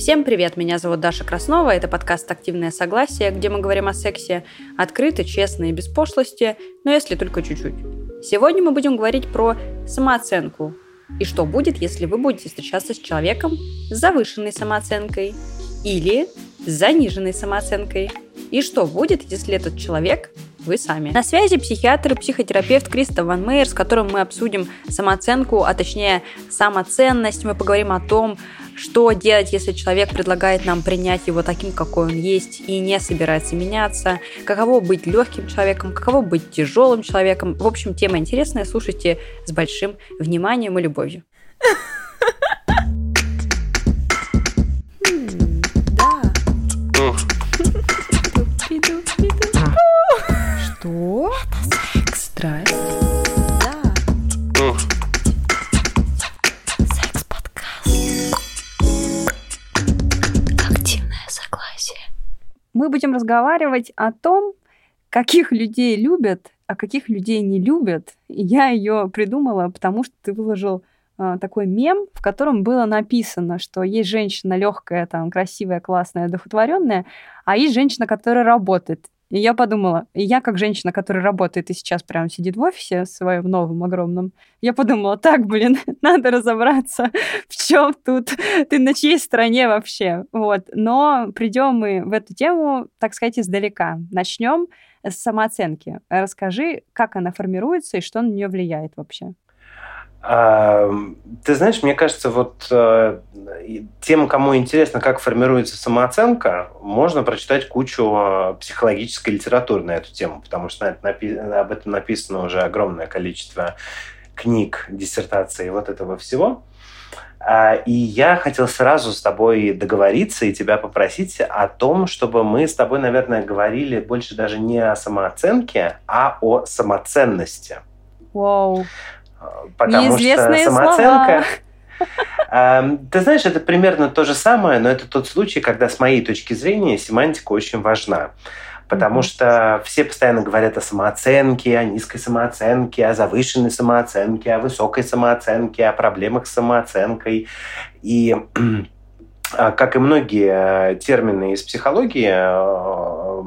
Всем привет, меня зовут Даша Краснова, это подкаст «Активное согласие», где мы говорим о сексе открыто, честно и без пошлости, но если только чуть-чуть. Сегодня мы будем говорить про самооценку. И что будет, если вы будете встречаться с человеком с завышенной самооценкой или с заниженной самооценкой. И что будет, если этот человек вы сами. На связи психиатр и психотерапевт Криста Ван Мейер, с которым мы обсудим самооценку, а точнее самоценность. Мы поговорим о том, что делать, если человек предлагает нам принять его таким, какой он есть, и не собирается меняться, каково быть легким человеком, каково быть тяжелым человеком. В общем, тема интересная, слушайте с большим вниманием и любовью. Что? Это секс. Драйв. Да. Секс-подкаст. Активное согласие. Мы будем разговаривать о том, каких людей любят, а каких людей не любят. И я ее придумала, потому что ты выложил э, такой мем, в котором было написано, что есть женщина легкая, там, красивая, классная, одухотворенная, а есть женщина, которая работает. И я подумала, я как женщина, которая работает и сейчас прямо сидит в офисе своем новом огромном, я подумала, так, блин, надо разобраться, в чем тут, ты на чьей стороне вообще. Вот. Но придем мы в эту тему, так сказать, издалека. Начнем с самооценки. Расскажи, как она формируется и что на нее влияет вообще. Ты знаешь, мне кажется, вот э, тем, кому интересно, как формируется самооценка, можно прочитать кучу э, психологической литературы на эту тему, потому что об этом написано уже огромное количество книг, диссертаций и вот этого всего. А, и я хотел сразу с тобой договориться и тебя попросить о том, чтобы мы с тобой, наверное, говорили больше даже не о самооценке, а о самоценности. Wow. Потому что самооценка... Эм, ты знаешь, это примерно то же самое, но это тот случай, когда с моей точки зрения семантика очень важна. Потому что все постоянно говорят о самооценке, о низкой самооценке, о завышенной самооценке, о высокой самооценке, о проблемах с самооценкой. И а, как и многие термины из психологии, э,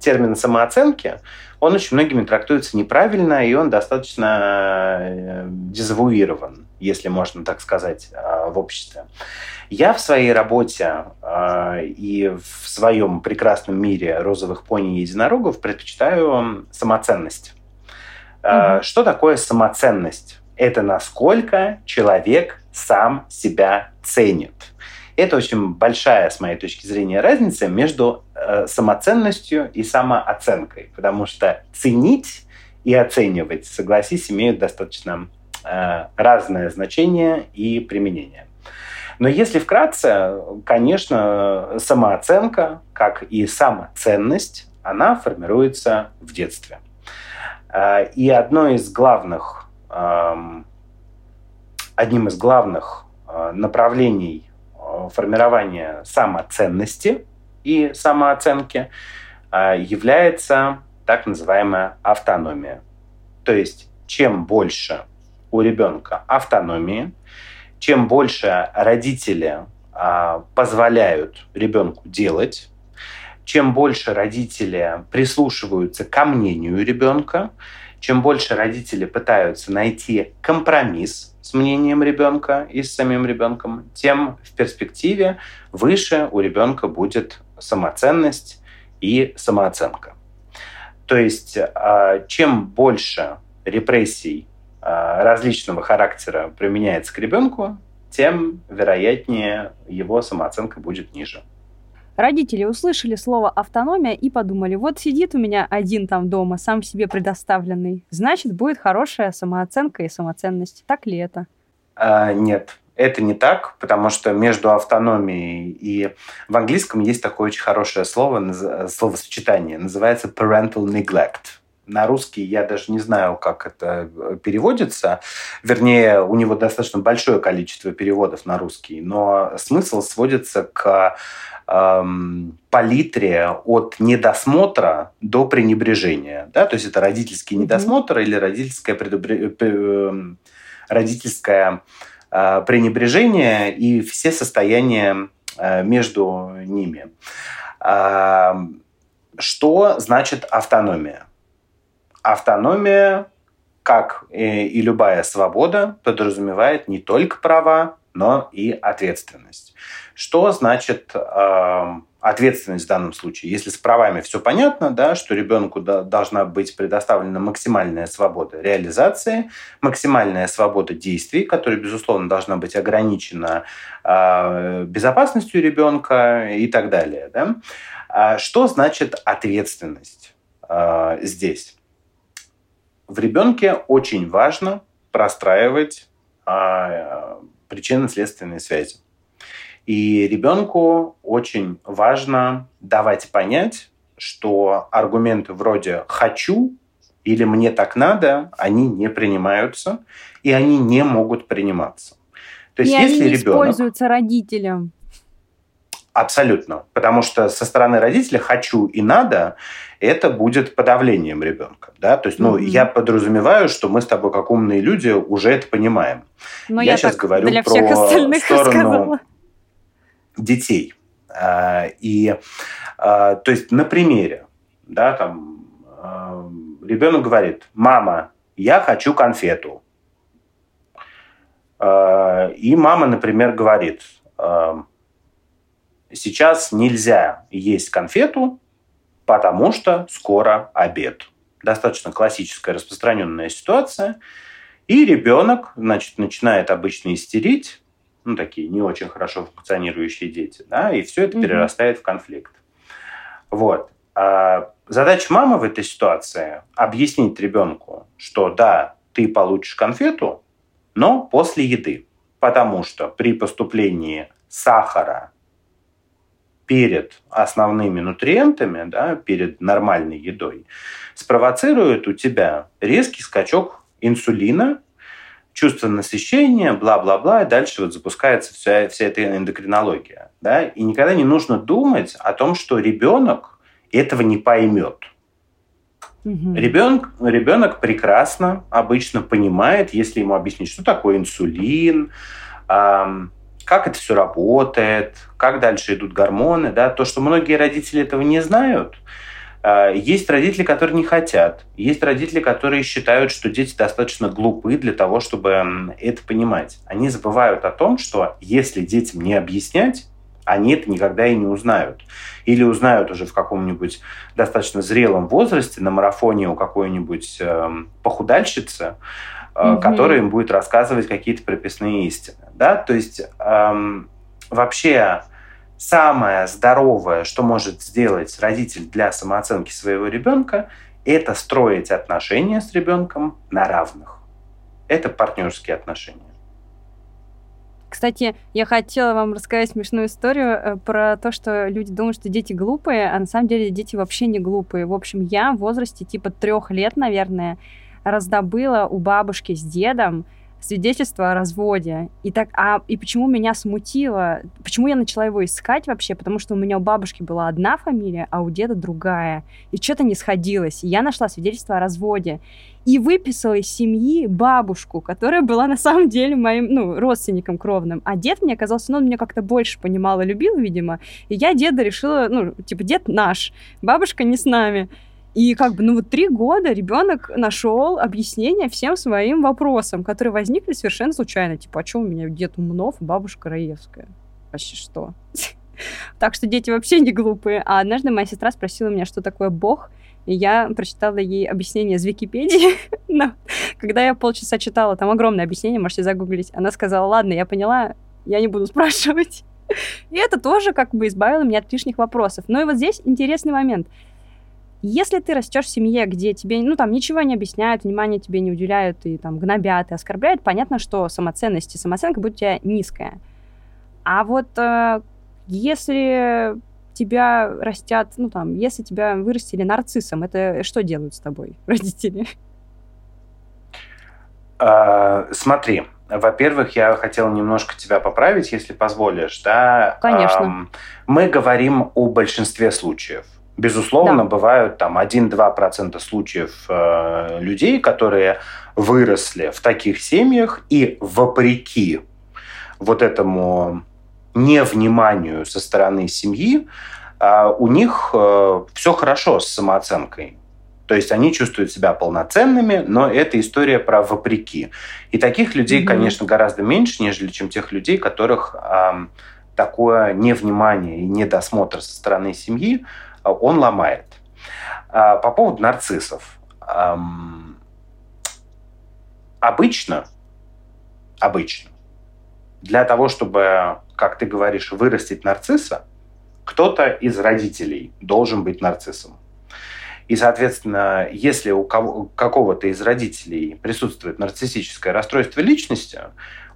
термин самооценки – он очень многими трактуется неправильно, и он достаточно э, дезавуирован, если можно так сказать, э, в обществе. Я в своей работе э, и в своем прекрасном мире розовых пони и единорогов предпочитаю самоценность. Угу. Что такое самоценность? Это насколько человек сам себя ценит. Это очень большая, с моей точки зрения, разница между э, самоценностью и самооценкой, потому что ценить и оценивать, согласись, имеют достаточно э, разное значение и применение. Но если вкратце, конечно, самооценка, как и самоценность, она формируется в детстве. Э, и одно из главных, эм, одним из главных э, направлений формирования самоценности и самооценки а, является так называемая автономия. То есть чем больше у ребенка автономии, чем больше родители а, позволяют ребенку делать, чем больше родители прислушиваются ко мнению ребенка, чем больше родители пытаются найти компромисс с мнением ребенка и с самим ребенком, тем в перспективе выше у ребенка будет самоценность и самооценка. То есть а, чем больше репрессий а, различного характера применяется к ребенку, тем вероятнее его самооценка будет ниже. Родители услышали слово автономия и подумали, вот сидит у меня один там дома, сам себе предоставленный, значит, будет хорошая самооценка и самоценность. Так ли это? А, нет, это не так, потому что между автономией и в английском есть такое очень хорошее слово, словосочетание, называется parental neglect. На русский я даже не знаю, как это э, переводится. Вернее, у него достаточно большое количество переводов на русский, но смысл сводится к эм, палитре от недосмотра до пренебрежения. Да? То есть это родительский недосмотр mm-hmm. или родительское, предупр... Эм, родительское э, пренебрежение и все состояния между ними. Что значит автономия? Автономия, как и любая свобода, подразумевает не только права, но и ответственность. Что значит э, ответственность в данном случае? Если с правами все понятно, да, что ребенку да, должна быть предоставлена максимальная свобода реализации, максимальная свобода действий, которая, безусловно, должна быть ограничена э, безопасностью ребенка и так далее. Да? А что значит ответственность э, здесь? В ребенке очень важно простраивать э, причинно-следственные связи. И ребенку очень важно давать понять, что аргументы вроде «хочу» или «мне так надо», они не принимаются, и они не могут приниматься. То есть, и если они не ребенок... используются родителям. Абсолютно. Потому что со стороны родителя «хочу» и «надо» это будет подавлением ребенка. Да? То есть, ну, mm-hmm. я подразумеваю, что мы с тобой, как умные люди, уже это понимаем. Но я, я сейчас говорю для про всех остальных сторону... Сказала детей. А, и, а, то есть, на примере, да, там, а, ребенок говорит, мама, я хочу конфету. И мама, например, говорит, сейчас нельзя есть конфету, потому что скоро обед. Достаточно классическая распространенная ситуация. И ребенок, значит, начинает обычно истерить, ну, такие не очень хорошо функционирующие дети, да, и все это mm-hmm. перерастает в конфликт. Вот. А задача мамы в этой ситуации объяснить ребенку, что да, ты получишь конфету, но после еды. Потому что при поступлении сахара перед основными нутриентами, да, перед нормальной едой, спровоцирует у тебя резкий скачок инсулина, чувство насыщения, бла-бла-бла, и дальше вот запускается вся, вся эта эндокринология. Да? И никогда не нужно думать о том, что ребенок этого не поймет. Угу. Ребенок, ребенок прекрасно обычно понимает, если ему объяснить, что такое инсулин, эм, как это все работает, как дальше идут гормоны. Да? То, что многие родители этого не знают – а, есть родители, которые не хотят. Есть родители, которые считают, что дети достаточно глупы для того, чтобы это понимать. Они забывают о том, что если детям не объяснять, они это никогда и не узнают. Или узнают уже в каком-нибудь достаточно зрелом возрасте на марафоне у какой-нибудь э, похудальщицы, угу. которая им будет рассказывать какие-то прописные истины. Да? То есть э, вообще самое здоровое, что может сделать родитель для самооценки своего ребенка, это строить отношения с ребенком на равных. Это партнерские отношения. Кстати, я хотела вам рассказать смешную историю э, про то, что люди думают, что дети глупые, а на самом деле дети вообще не глупые. В общем, я в возрасте типа трех лет, наверное, раздобыла у бабушки с дедом свидетельство о разводе. И так, а и почему меня смутило, почему я начала его искать вообще? Потому что у меня у бабушки была одна фамилия, а у деда другая. И что-то не сходилось. И я нашла свидетельство о разводе. И выписала из семьи бабушку, которая была на самом деле моим, ну, родственником кровным. А дед мне оказался, ну, он меня как-то больше понимал и любил, видимо. И я деда решила, ну, типа, дед наш, бабушка не с нами. И как бы, ну вот три года ребенок нашел объяснение всем своим вопросам, которые возникли совершенно случайно. Типа, а что у меня дед Умнов, бабушка Раевская? Вообще что? Так что дети вообще не глупые. А однажды моя сестра спросила меня, что такое Бог, и я прочитала ей объяснение из Википедии. Но когда я полчаса читала, там огромное объяснение, можете загуглить, она сказала, ладно, я поняла, я не буду спрашивать. И это тоже как бы избавило меня от лишних вопросов. Но и вот здесь интересный момент. Если ты растешь в семье, где тебе, ну, там, ничего не объясняют, внимания тебе не уделяют, и там гнобят, и оскорбляют, понятно, что самоценность и самооценка будет у тебя низкая. А вот э, если тебя растят, ну, там, если тебя вырастили нарциссом, это что делают с тобой родители? А, смотри, во-первых, я хотел немножко тебя поправить, если позволишь, да? Конечно. Мы говорим о большинстве случаев. Безусловно, да. бывают там 1-2% случаев э, людей, которые выросли в таких семьях и вопреки вот этому невниманию со стороны семьи, а, у них э, все хорошо с самооценкой. То есть они чувствуют себя полноценными, но это история про вопреки. И таких людей, mm-hmm. конечно, гораздо меньше, нежели чем тех людей, которых э, такое невнимание и недосмотр со стороны семьи э, он ломает. Э, по поводу нарциссов. Обычно, обычно, для того, чтобы, как ты говоришь, вырастить нарцисса, кто-то из родителей должен быть нарциссом. И, соответственно, если у какого-то из родителей присутствует нарциссическое расстройство личности,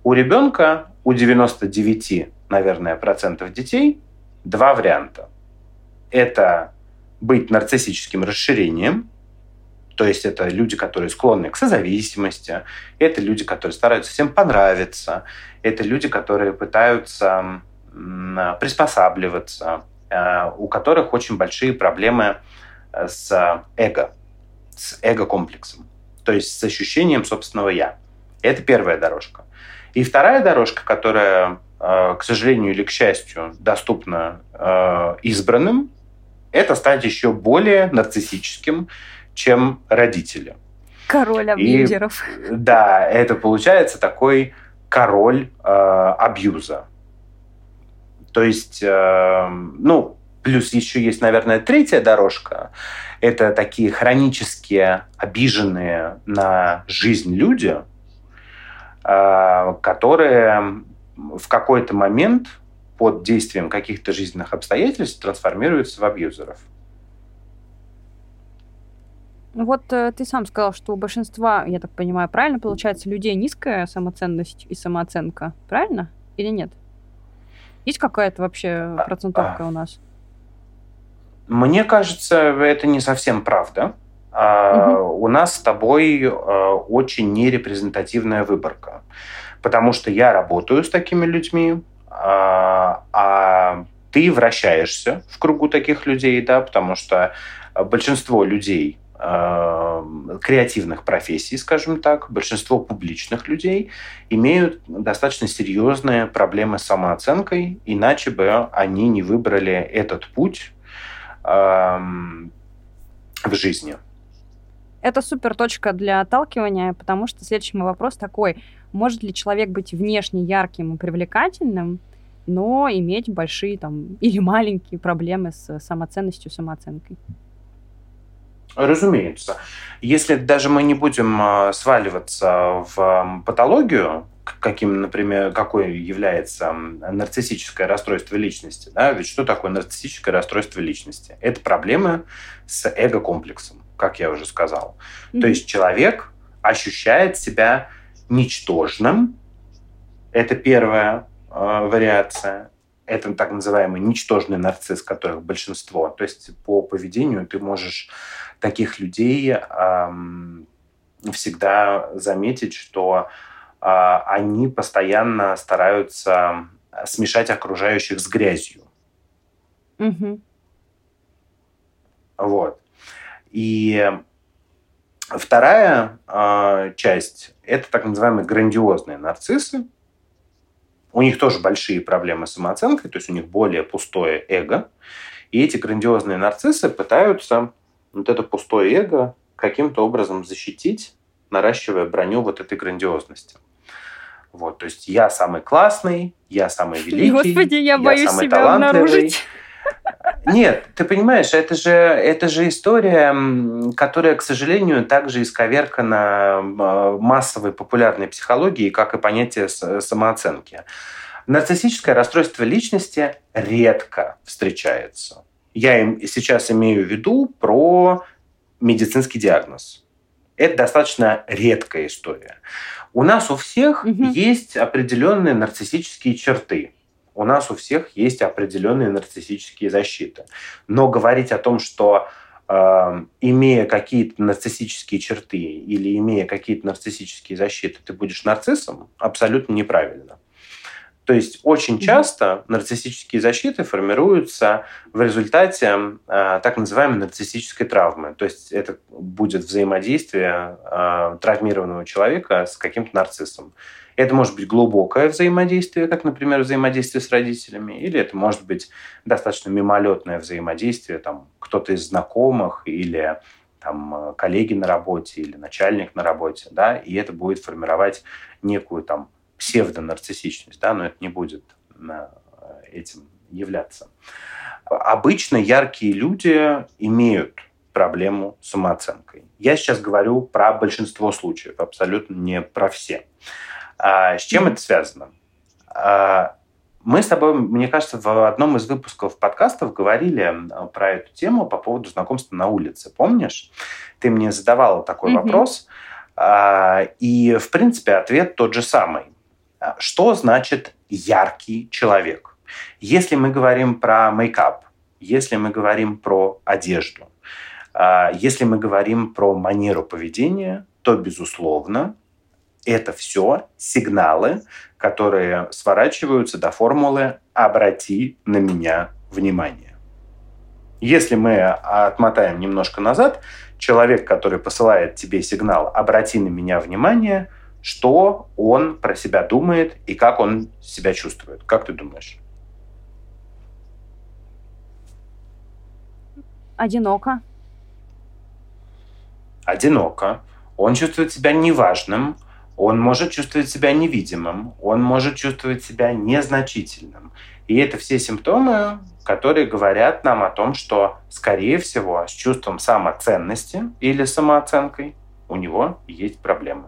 у ребенка, у 99, наверное, процентов детей два варианта. Это быть нарциссическим расширением, то есть это люди, которые склонны к созависимости, это люди, которые стараются всем понравиться, это люди, которые пытаются приспосабливаться, э, у которых очень большие проблемы э, с эго, с эго-комплексом, то есть с ощущением собственного «я». Это первая дорожка. И вторая дорожка, которая, э, к сожалению или к счастью, доступна избранным, это стать еще более нарциссическим, чем родители. Король абьюзеров. И, да, это получается такой король э, абьюза. То есть, э, ну, плюс еще есть, наверное, третья дорожка. Это такие хронические, обиженные на жизнь люди, э, которые в какой-то момент под действием каких-то жизненных обстоятельств трансформируются в абьюзеров. Ну вот э, ты сам сказал, что у большинства, я так понимаю, правильно получается, людей низкая самоценность и самооценка, правильно или нет? Есть какая-то вообще а, процентовка а, у нас? Мне кажется, это не совсем правда. Угу. У нас с тобой а, очень нерепрезентативная выборка. Потому что я работаю с такими людьми, а, а ты вращаешься в кругу таких людей, да, потому что большинство людей Э, креативных профессий, скажем так, большинство публичных людей имеют достаточно серьезные проблемы с самооценкой, иначе бы они не выбрали этот путь в жизни. Это супер точка для отталкивания, потому что следующий мой вопрос такой. Может ли человек быть внешне ярким и привлекательным, но иметь большие там или маленькие проблемы с самоценностью, самооценкой? Разумеется. Если даже мы не будем а, сваливаться в патологию, каким, например, какой является нарциссическое расстройство личности. Да? Ведь что такое нарциссическое расстройство личности? Это проблемы с эго-комплексом, как я уже сказал. Mm-hmm. То есть человек ощущает себя ничтожным. Это первая э, вариация. Это так называемый ничтожный нарцисс, которых большинство. То есть по поведению ты можешь таких людей всегда заметить, что а, они постоянно стараются смешать окружающих с грязью. Угу. Вот. И вторая э, часть – это так называемые грандиозные нарциссы. У них тоже большие проблемы с самооценкой, то есть у них более пустое эго. И эти грандиозные нарциссы пытаются вот это пустое эго каким-то образом защитить, наращивая броню вот этой грандиозности. Вот, то есть я самый классный, я самый великий, Господи, я, я боюсь самый себя талантливый. обнаружить. Нет, ты понимаешь, это же, это же история, которая, к сожалению, также исковеркана а, массовой популярной психологией, как и понятие самооценки. Нарциссическое расстройство личности редко встречается. Я им сейчас имею в виду про медицинский диагноз. Это достаточно редкая история. У нас у всех угу. есть определенные нарциссические черты. У нас у всех есть определенные нарциссические защиты. Но говорить о том, что э, имея какие-то нарциссические черты или имея какие-то нарциссические защиты, ты будешь нарциссом, абсолютно неправильно. То есть очень часто нарциссические защиты формируются в результате э, так называемой нарциссической травмы. То есть это будет взаимодействие э, травмированного человека с каким-то нарциссом. Это может быть глубокое взаимодействие, как, например, взаимодействие с родителями, или это может быть достаточно мимолетное взаимодействие, там, кто-то из знакомых или там, коллеги на работе или начальник на работе, да, и это будет формировать некую там псевдонарциссичность, да, но это не будет э, этим являться. Обычно яркие люди имеют проблему с самооценкой. Я сейчас говорю про большинство случаев, абсолютно не про все. А с чем это связано? А, мы с тобой, мне кажется, в одном из выпусков подкастов говорили про эту тему по поводу знакомства на улице. Помнишь? Ты мне задавала такой mm-hmm. вопрос. А, и, в принципе, ответ тот же самый. А, что значит яркий человек? Если мы говорим про мейкап, если мы говорим про одежду, а, если мы говорим про манеру поведения, то, безусловно, это все сигналы, которые сворачиваются до формулы «обрати на меня внимание». Если мы отмотаем немножко назад, человек, который посылает тебе сигнал «обрати на меня внимание», что он про себя думает и как он себя чувствует. Как ты думаешь? Одиноко. Одиноко. Он чувствует себя неважным, он может чувствовать себя невидимым, он может чувствовать себя незначительным. И это все симптомы, которые говорят нам о том, что, скорее всего, с чувством самоценности или самооценкой у него есть проблемы.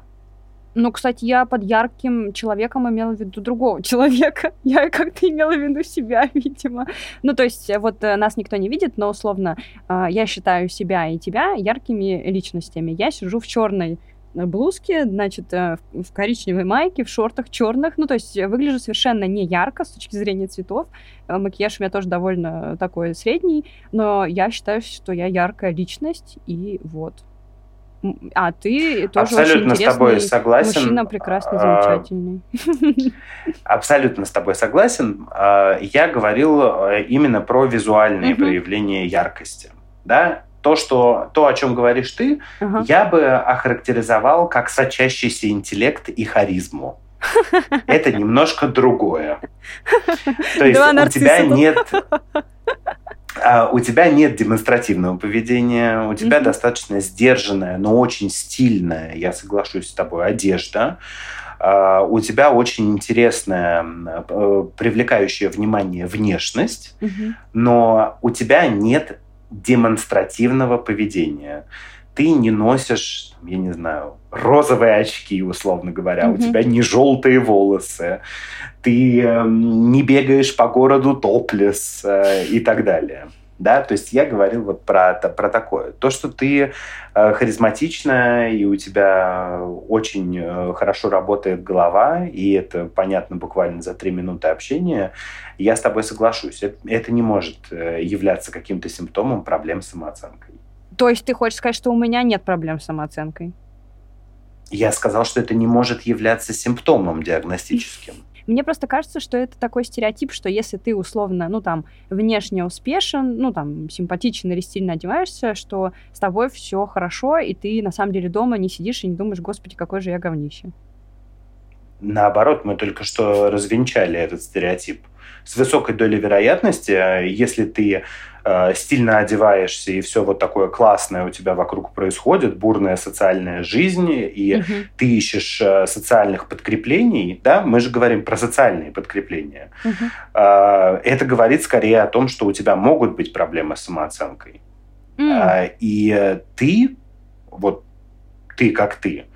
Ну, кстати, я под ярким человеком имела в виду другого человека. Я как-то имела в виду себя, видимо. Ну, то есть, вот э, нас никто не видит, но условно э, я считаю себя и тебя яркими личностями. Я сижу в черной э, блузке, значит, в коричневой майке, в шортах черных. Ну, то есть выгляжу совершенно не ярко с точки зрения цветов. Макияж у меня тоже довольно такой средний, но я считаю, что я яркая личность, и вот. А ты тоже Абсолютно очень с тобой согласен. Мужчина прекрасный, а, замечательный. Абсолютно с тобой согласен. А, я говорил э, именно про визуальные проявления яркости. Да? То, что, то, о чем говоришь ты, я бы охарактеризовал как сочащийся интеллект и харизму. Это немножко другое. То есть у тебя нет а у тебя нет демонстративного поведения, у тебя mm-hmm. достаточно сдержанная, но очень стильная, я соглашусь с тобой, одежда. Uh, у тебя очень интересная, uh, привлекающая внимание внешность, mm-hmm. но у тебя нет демонстративного поведения. Ты не носишь, я не знаю, розовые очки, условно говоря, mm-hmm. у тебя не желтые волосы, ты э, не бегаешь по городу топлес э, и так далее. Да, то есть я говорил вот про, про такое. То, что ты э, харизматичная, и у тебя очень э, хорошо работает голова, и это понятно буквально за три минуты общения, я с тобой соглашусь. Это, это не может э, являться каким-то симптомом проблем с самооценкой. То есть ты хочешь сказать, что у меня нет проблем с самооценкой? Я сказал, что это не может являться симптомом диагностическим. Мне просто кажется, что это такой стереотип, что если ты условно, ну там, внешне успешен, ну там, симпатичен или стильно одеваешься, что с тобой все хорошо, и ты на самом деле дома не сидишь и не думаешь, господи, какой же я говнище. Наоборот, мы только что развенчали этот стереотип. С высокой долей вероятности, если ты э, стильно одеваешься, и все вот такое классное у тебя вокруг происходит, бурная социальная жизнь, и угу. ты ищешь э, социальных подкреплений, да, мы же говорим про социальные подкрепления. Угу. Э, это говорит скорее о том, что у тебя могут быть проблемы с самооценкой. Mm. Э, и ты, вот ты как ты,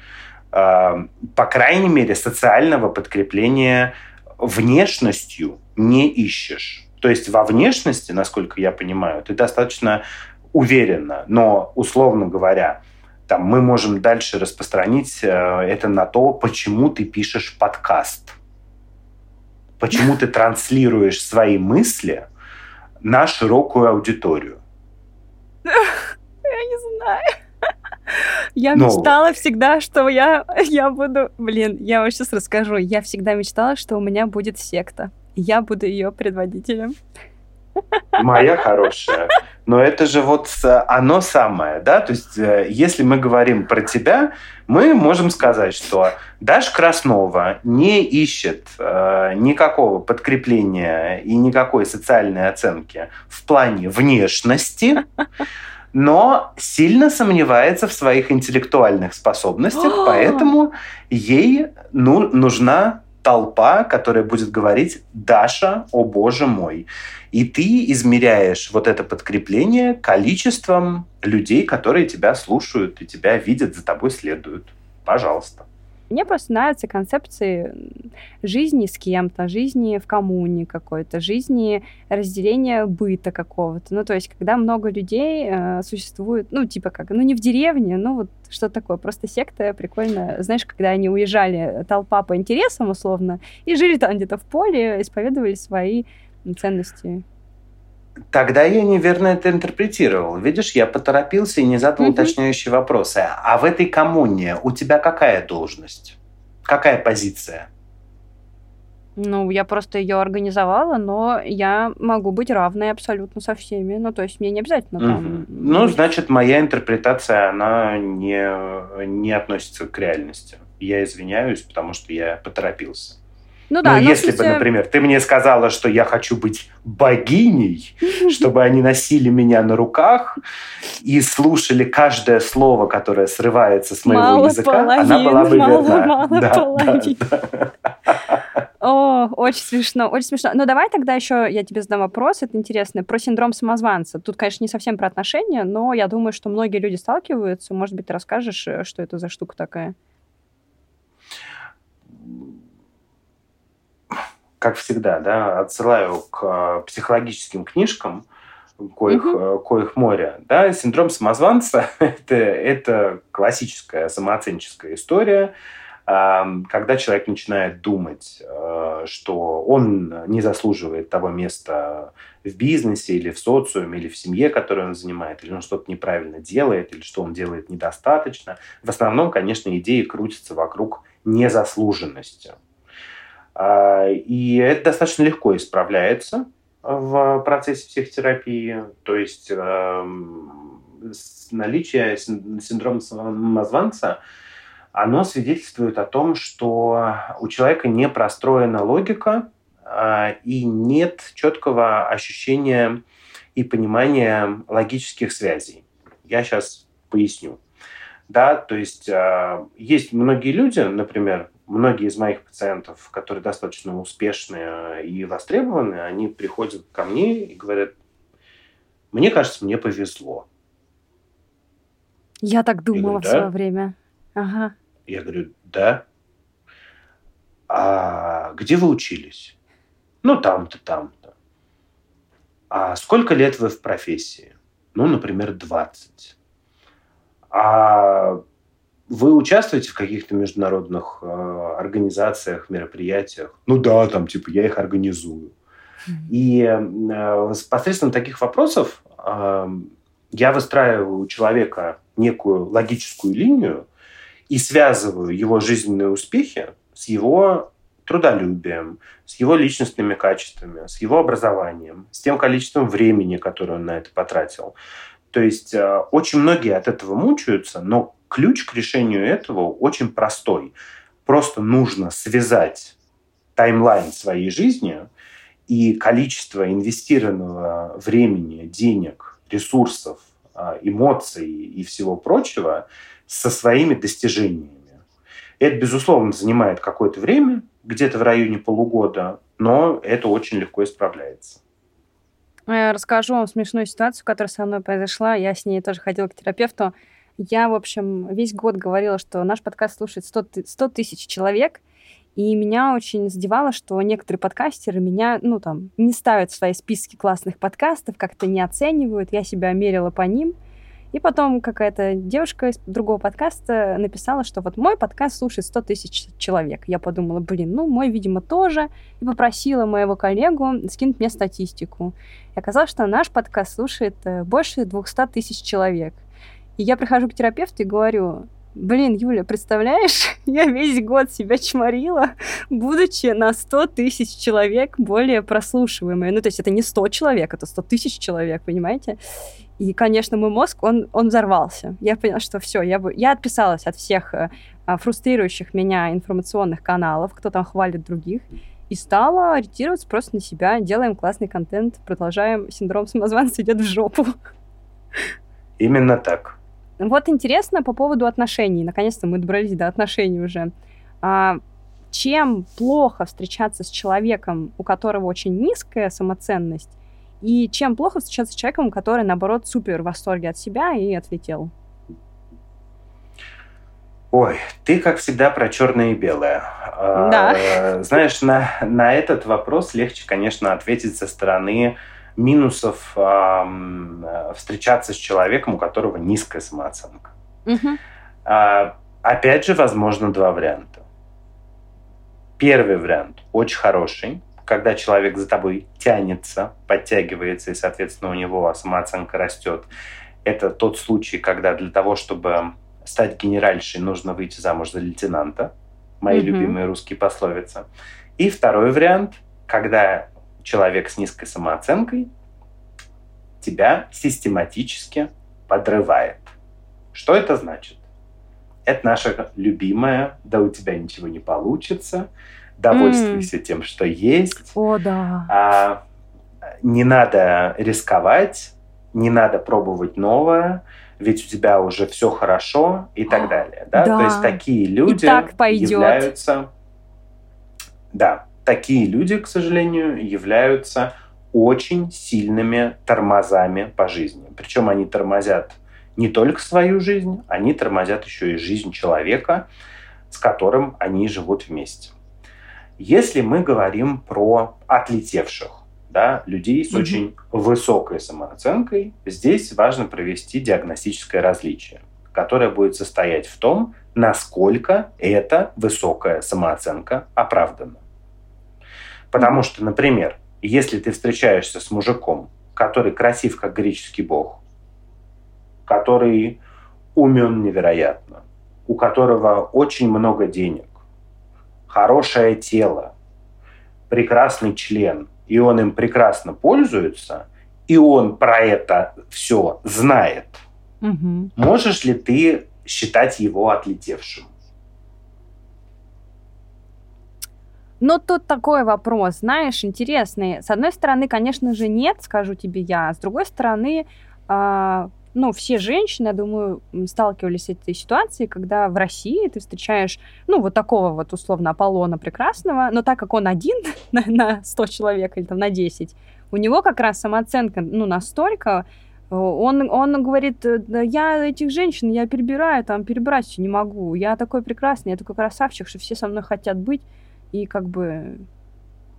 э, по крайней мере, социального подкрепления внешностью не ищешь. То есть во внешности, насколько я понимаю, ты достаточно уверенно, но, условно говоря, там, мы можем дальше распространить э, это на то, почему ты пишешь подкаст. Почему ты транслируешь свои мысли на широкую аудиторию. Я не знаю. Я Но... Ну. мечтала всегда, что я, я буду... Блин, я вам сейчас расскажу. Я всегда мечтала, что у меня будет секта. Я буду ее предводителем. Моя хорошая. Но это же вот э, оно самое, да? То есть, э, если мы говорим про тебя, мы можем сказать, что Даша Краснова не ищет э, никакого подкрепления и никакой социальной оценки в плане внешности, но сильно сомневается в своих интеллектуальных способностях, поэтому ей ну, нужна толпа, которая будет говорить «Даша, о боже мой». И ты измеряешь вот это подкрепление количеством людей, которые тебя слушают и тебя видят, за тобой следуют. Пожалуйста. Мне просто нравятся концепции жизни с кем-то, жизни в коммуне какой-то, жизни разделения быта какого-то. Ну, то есть, когда много людей э, существует, ну, типа как, ну, не в деревне, ну, вот что такое, просто секта прикольно. Знаешь, когда они уезжали, толпа по интересам, условно, и жили там где-то в поле, исповедовали свои ценности. Тогда я неверно это интерпретировал. Видишь, я поторопился и не задал mm-hmm. уточняющие вопросы. А в этой коммуне у тебя какая должность? Какая позиция? Ну, я просто ее организовала, но я могу быть равной абсолютно со всеми. Ну, то есть мне не обязательно там... Mm-hmm. Ну, значит, моя интерпретация, она не, не относится к реальности. Я извиняюсь, потому что я поторопился. Ну да, ну, если бы, например, ты мне сказала, что я хочу быть богиней, чтобы они носили меня на руках и слушали каждое слово, которое срывается с моего мало языка, половин, она была бы мало, верна. Мало да, половин. Да, да. О, очень смешно, очень смешно. Ну, давай тогда еще я тебе задам вопрос, это интересно, про синдром самозванца. Тут, конечно, не совсем про отношения, но я думаю, что многие люди сталкиваются. Может быть, ты расскажешь, э, что это за штука такая? Как всегда, да, отсылаю к э, психологическим книжкам, коих, угу. коих море. Да, синдром самозванца это, это классическая самооценческая история, когда человек начинает думать, э, что он не заслуживает того места в бизнесе или в социуме, или в семье, которую он занимает, или он что-то неправильно делает, или что он делает недостаточно. В основном, конечно, идеи крутятся вокруг незаслуженности. А, и это достаточно легко исправляется в процессе психотерапии. То есть эм, наличие синдрома самозванца оно свидетельствует о том, что у человека не простроена логика а, и нет четкого ощущения и понимания логических связей. Я сейчас поясню. Да, то есть э, есть многие люди, например, многие из моих пациентов, которые достаточно успешные и востребованы, они приходят ко мне и говорят, мне кажется, мне повезло. Я так думала говорю, да? в свое время. Ага. Я говорю, да. А где вы учились? Ну, там-то, там-то. А сколько лет вы в профессии? Ну, например, 20. А вы участвуете в каких-то международных э, организациях, мероприятиях? Ну да, там типа я их организую. И э, посредством таких вопросов э, я выстраиваю у человека некую логическую линию и связываю его жизненные успехи с его трудолюбием, с его личностными качествами, с его образованием, с тем количеством времени, которое он на это потратил. То есть э, очень многие от этого мучаются, но ключ к решению этого очень простой. Просто нужно связать таймлайн своей жизни и количество инвестированного времени, денег, ресурсов, а, эмоций и всего прочего со своими достижениями. Это, безусловно, занимает какое-то время, где-то в районе полугода, но это очень легко исправляется. Я расскажу вам смешную ситуацию, которая со мной произошла. Я с ней тоже ходила к терапевту. Я, в общем, весь год говорила, что наш подкаст слушает 100, тысяч человек, и меня очень задевало, что некоторые подкастеры меня, ну, там, не ставят в свои списки классных подкастов, как-то не оценивают. Я себя мерила по ним. И потом какая-то девушка из другого подкаста написала, что вот мой подкаст слушает 100 тысяч человек. Я подумала, блин, ну, мой, видимо, тоже. И попросила моего коллегу скинуть мне статистику. И оказалось, что наш подкаст слушает э, больше 200 тысяч человек. И я прихожу к терапевту и говорю, Блин, Юля, представляешь, я весь год себя чморила, будучи на 100 тысяч человек более прослушиваемой. Ну, то есть это не 100 человек, это 100 тысяч человек, понимаете? И, конечно, мой мозг, он, он взорвался. Я поняла, что все, я, бы, я отписалась от всех э, фрустрирующих меня информационных каналов, кто там хвалит других, и стала ориентироваться просто на себя. Делаем классный контент, продолжаем. Синдром самозванца идет в жопу. Именно так. Вот интересно по поводу отношений. Наконец-то мы добрались до отношений уже. А, чем плохо встречаться с человеком, у которого очень низкая самоценность, и чем плохо встречаться с человеком, который, наоборот, супер в восторге от себя и отлетел? Ой, ты, как всегда, про черное и белое. А, да. Знаешь, на, на этот вопрос легче, конечно, ответить со стороны минусов э, встречаться с человеком, у которого низкая самооценка. Угу. А, опять же, возможно, два варианта. Первый вариант очень хороший, когда человек за тобой тянется, подтягивается, и, соответственно, у него самооценка растет. Это тот случай, когда для того, чтобы стать генеральшей, нужно выйти замуж за лейтенанта. Мои угу. любимые русские пословицы. И второй вариант, когда человек с низкой самооценкой тебя систематически подрывает. Что это значит? Это наша любимая, да у тебя ничего не получится, довольствуйся mm. тем, что есть. О, да. А, не надо рисковать, не надо пробовать новое, ведь у тебя уже все хорошо и так далее. Да? да. То есть такие люди и так пойдет. являются... Да, такие люди, к сожалению, являются очень сильными тормозами по жизни. Причем они тормозят не только свою жизнь, они тормозят еще и жизнь человека, с которым они живут вместе. Если мы говорим про отлетевших, да, людей с mm-hmm. очень высокой самооценкой, здесь важно провести диагностическое различие, которое будет состоять в том, насколько эта высокая самооценка оправдана. Потому что, например, если ты встречаешься с мужиком, который красив, как греческий бог, который умен невероятно, у которого очень много денег, хорошее тело, прекрасный член, и он им прекрасно пользуется, и он про это все знает, угу. можешь ли ты считать его отлетевшим? Но тут такой вопрос, знаешь, интересный. С одной стороны, конечно же, нет, скажу тебе я. С другой стороны, э, ну, все женщины, я думаю, сталкивались с этой ситуацией, когда в России ты встречаешь, ну, вот такого вот условно Аполлона прекрасного, но так как он один на, на 100 человек или там на 10, у него как раз самооценка, ну, настолько, он, он говорит, да я этих женщин, я перебираю, там, перебрать не могу, я такой прекрасный, я такой красавчик, что все со мной хотят быть, и как бы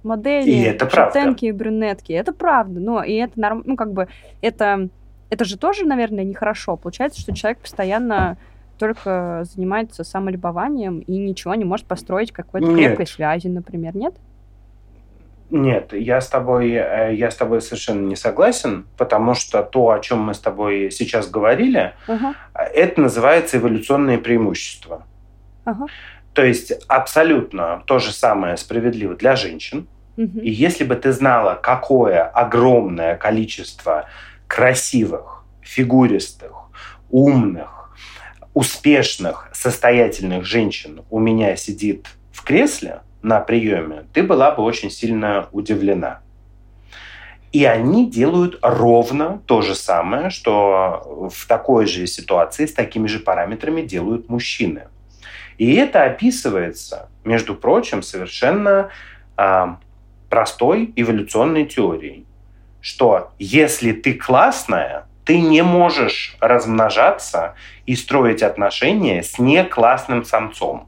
модели, и это шатенки, брюнетки. Это правда, но и это норм... ну как бы это это же тоже, наверное, нехорошо. Получается, что человек постоянно только занимается самолюбованием и ничего не может построить какой-то крепкой связи, например, нет? Нет, я с тобой, э, я с тобой совершенно не согласен, потому что то, о чем мы с тобой сейчас говорили, uh-huh. это называется эволюционное преимущество. Uh-huh. То есть абсолютно то же самое справедливо для женщин. Угу. И если бы ты знала, какое огромное количество красивых, фигуристых, умных, успешных, состоятельных женщин у меня сидит в кресле на приеме, ты была бы очень сильно удивлена. И они делают ровно то же самое, что в такой же ситуации с такими же параметрами делают мужчины. И это описывается, между прочим, совершенно э, простой эволюционной теорией, что если ты классная, ты не можешь размножаться и строить отношения с неклассным самцом.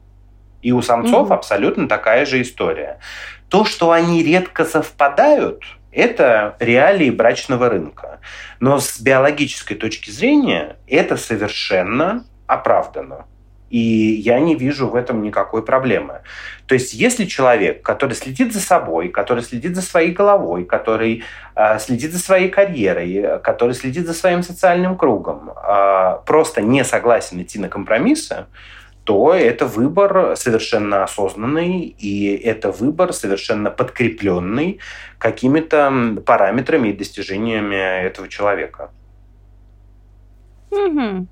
И у самцов угу. абсолютно такая же история. То, что они редко совпадают, это реалии брачного рынка. Но с биологической точки зрения это совершенно оправдано. И я не вижу в этом никакой проблемы. То есть, если человек, который следит за собой, который следит за своей головой, который э, следит за своей карьерой, который следит за своим социальным кругом, э, просто не согласен идти на компромиссы, то это выбор совершенно осознанный, и это выбор совершенно подкрепленный какими-то параметрами и достижениями этого человека. Угу.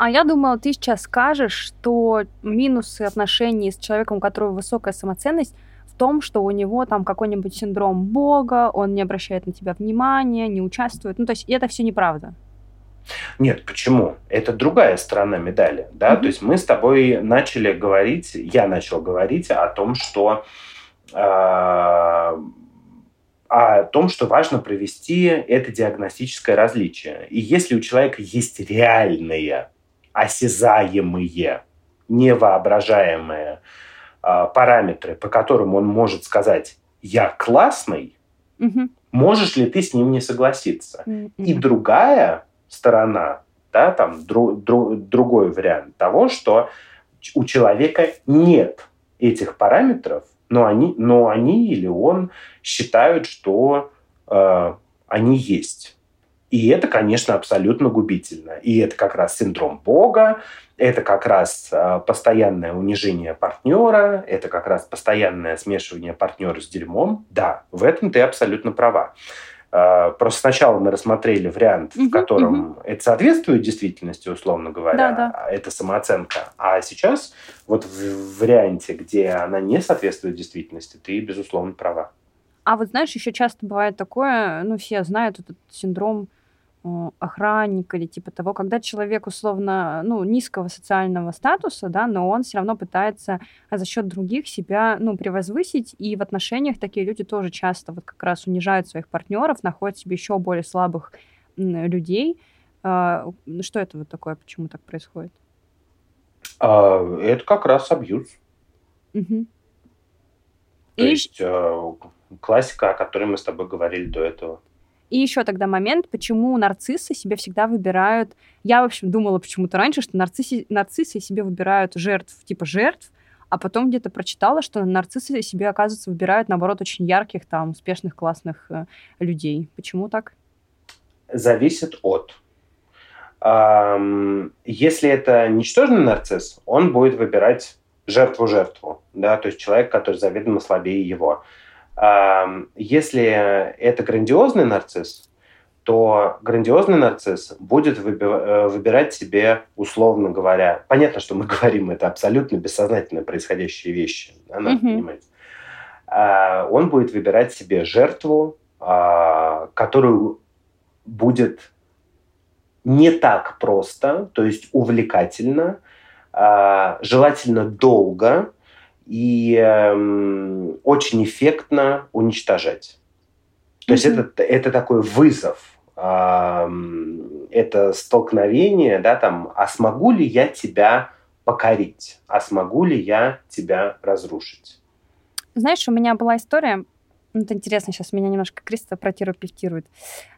А я думала, ты сейчас скажешь, что минусы отношений с человеком, у которого высокая самоценность, в том, что у него там какой-нибудь синдром Бога, он не обращает на тебя внимания, не участвует. Ну, то есть это все неправда. Нет, почему? Это другая сторона медали, да. Mm-hmm. То есть мы с тобой начали говорить, я начал говорить о том, что э, о том, что важно провести это диагностическое различие. И если у человека есть реальные осязаемые, невоображаемые э, параметры, по которым он может сказать «я классный», угу. можешь ли ты с ним не согласиться? Угу. И другая сторона, да, там дру, дру, другой вариант того, что у человека нет этих параметров, но они, но они или он считают, что э, они есть. И это, конечно, абсолютно губительно. И это как раз синдром Бога, это как раз а, постоянное унижение партнера, это как раз постоянное смешивание партнера с дерьмом. Да, в этом ты абсолютно права. А, просто сначала мы рассмотрели вариант, в котором угу. это соответствует действительности, условно говоря, да, да. А это самооценка. А сейчас вот в варианте, где она не соответствует действительности, ты, безусловно, права. А вот знаешь, еще часто бывает такое, ну, все знают этот синдром охранника или типа того, когда человек условно, ну, низкого социального статуса, да, но он все равно пытается а за счет других себя, ну, превозвысить, и в отношениях такие люди тоже часто вот как раз унижают своих партнеров, находят себе еще более слабых людей. А, что это вот такое, почему так происходит? А, это как раз абьюз. Угу. То и... есть э, классика, о которой мы с тобой говорили до этого. И еще тогда момент, почему нарциссы себе всегда выбирают... Я, в общем, думала почему-то раньше, что нарциссы, нарциссы себе выбирают жертв, типа жертв, а потом где-то прочитала, что нарциссы себе, оказывается, выбирают, наоборот, очень ярких, там, успешных, классных э, людей. Почему так? Зависит от. Эм, если это ничтожный нарцисс, он будет выбирать жертву-жертву, да, то есть человек, который заведомо слабее его. Если это грандиозный нарцисс, то грандиозный нарцисс будет э, выбирать себе, условно говоря, понятно, что мы говорим, это абсолютно бессознательно происходящие вещи, да, надо mm-hmm. понимать. А, он будет выбирать себе жертву, а, которую будет не так просто, то есть увлекательно, а, желательно долго, и э, очень эффектно уничтожать. То mm-hmm. есть это, это такой вызов, э, это столкновение, да, там, а смогу ли я тебя покорить, а смогу ли я тебя разрушить? Знаешь, у меня была история, ну, это интересно, сейчас меня немножко Криста протерапевтирует.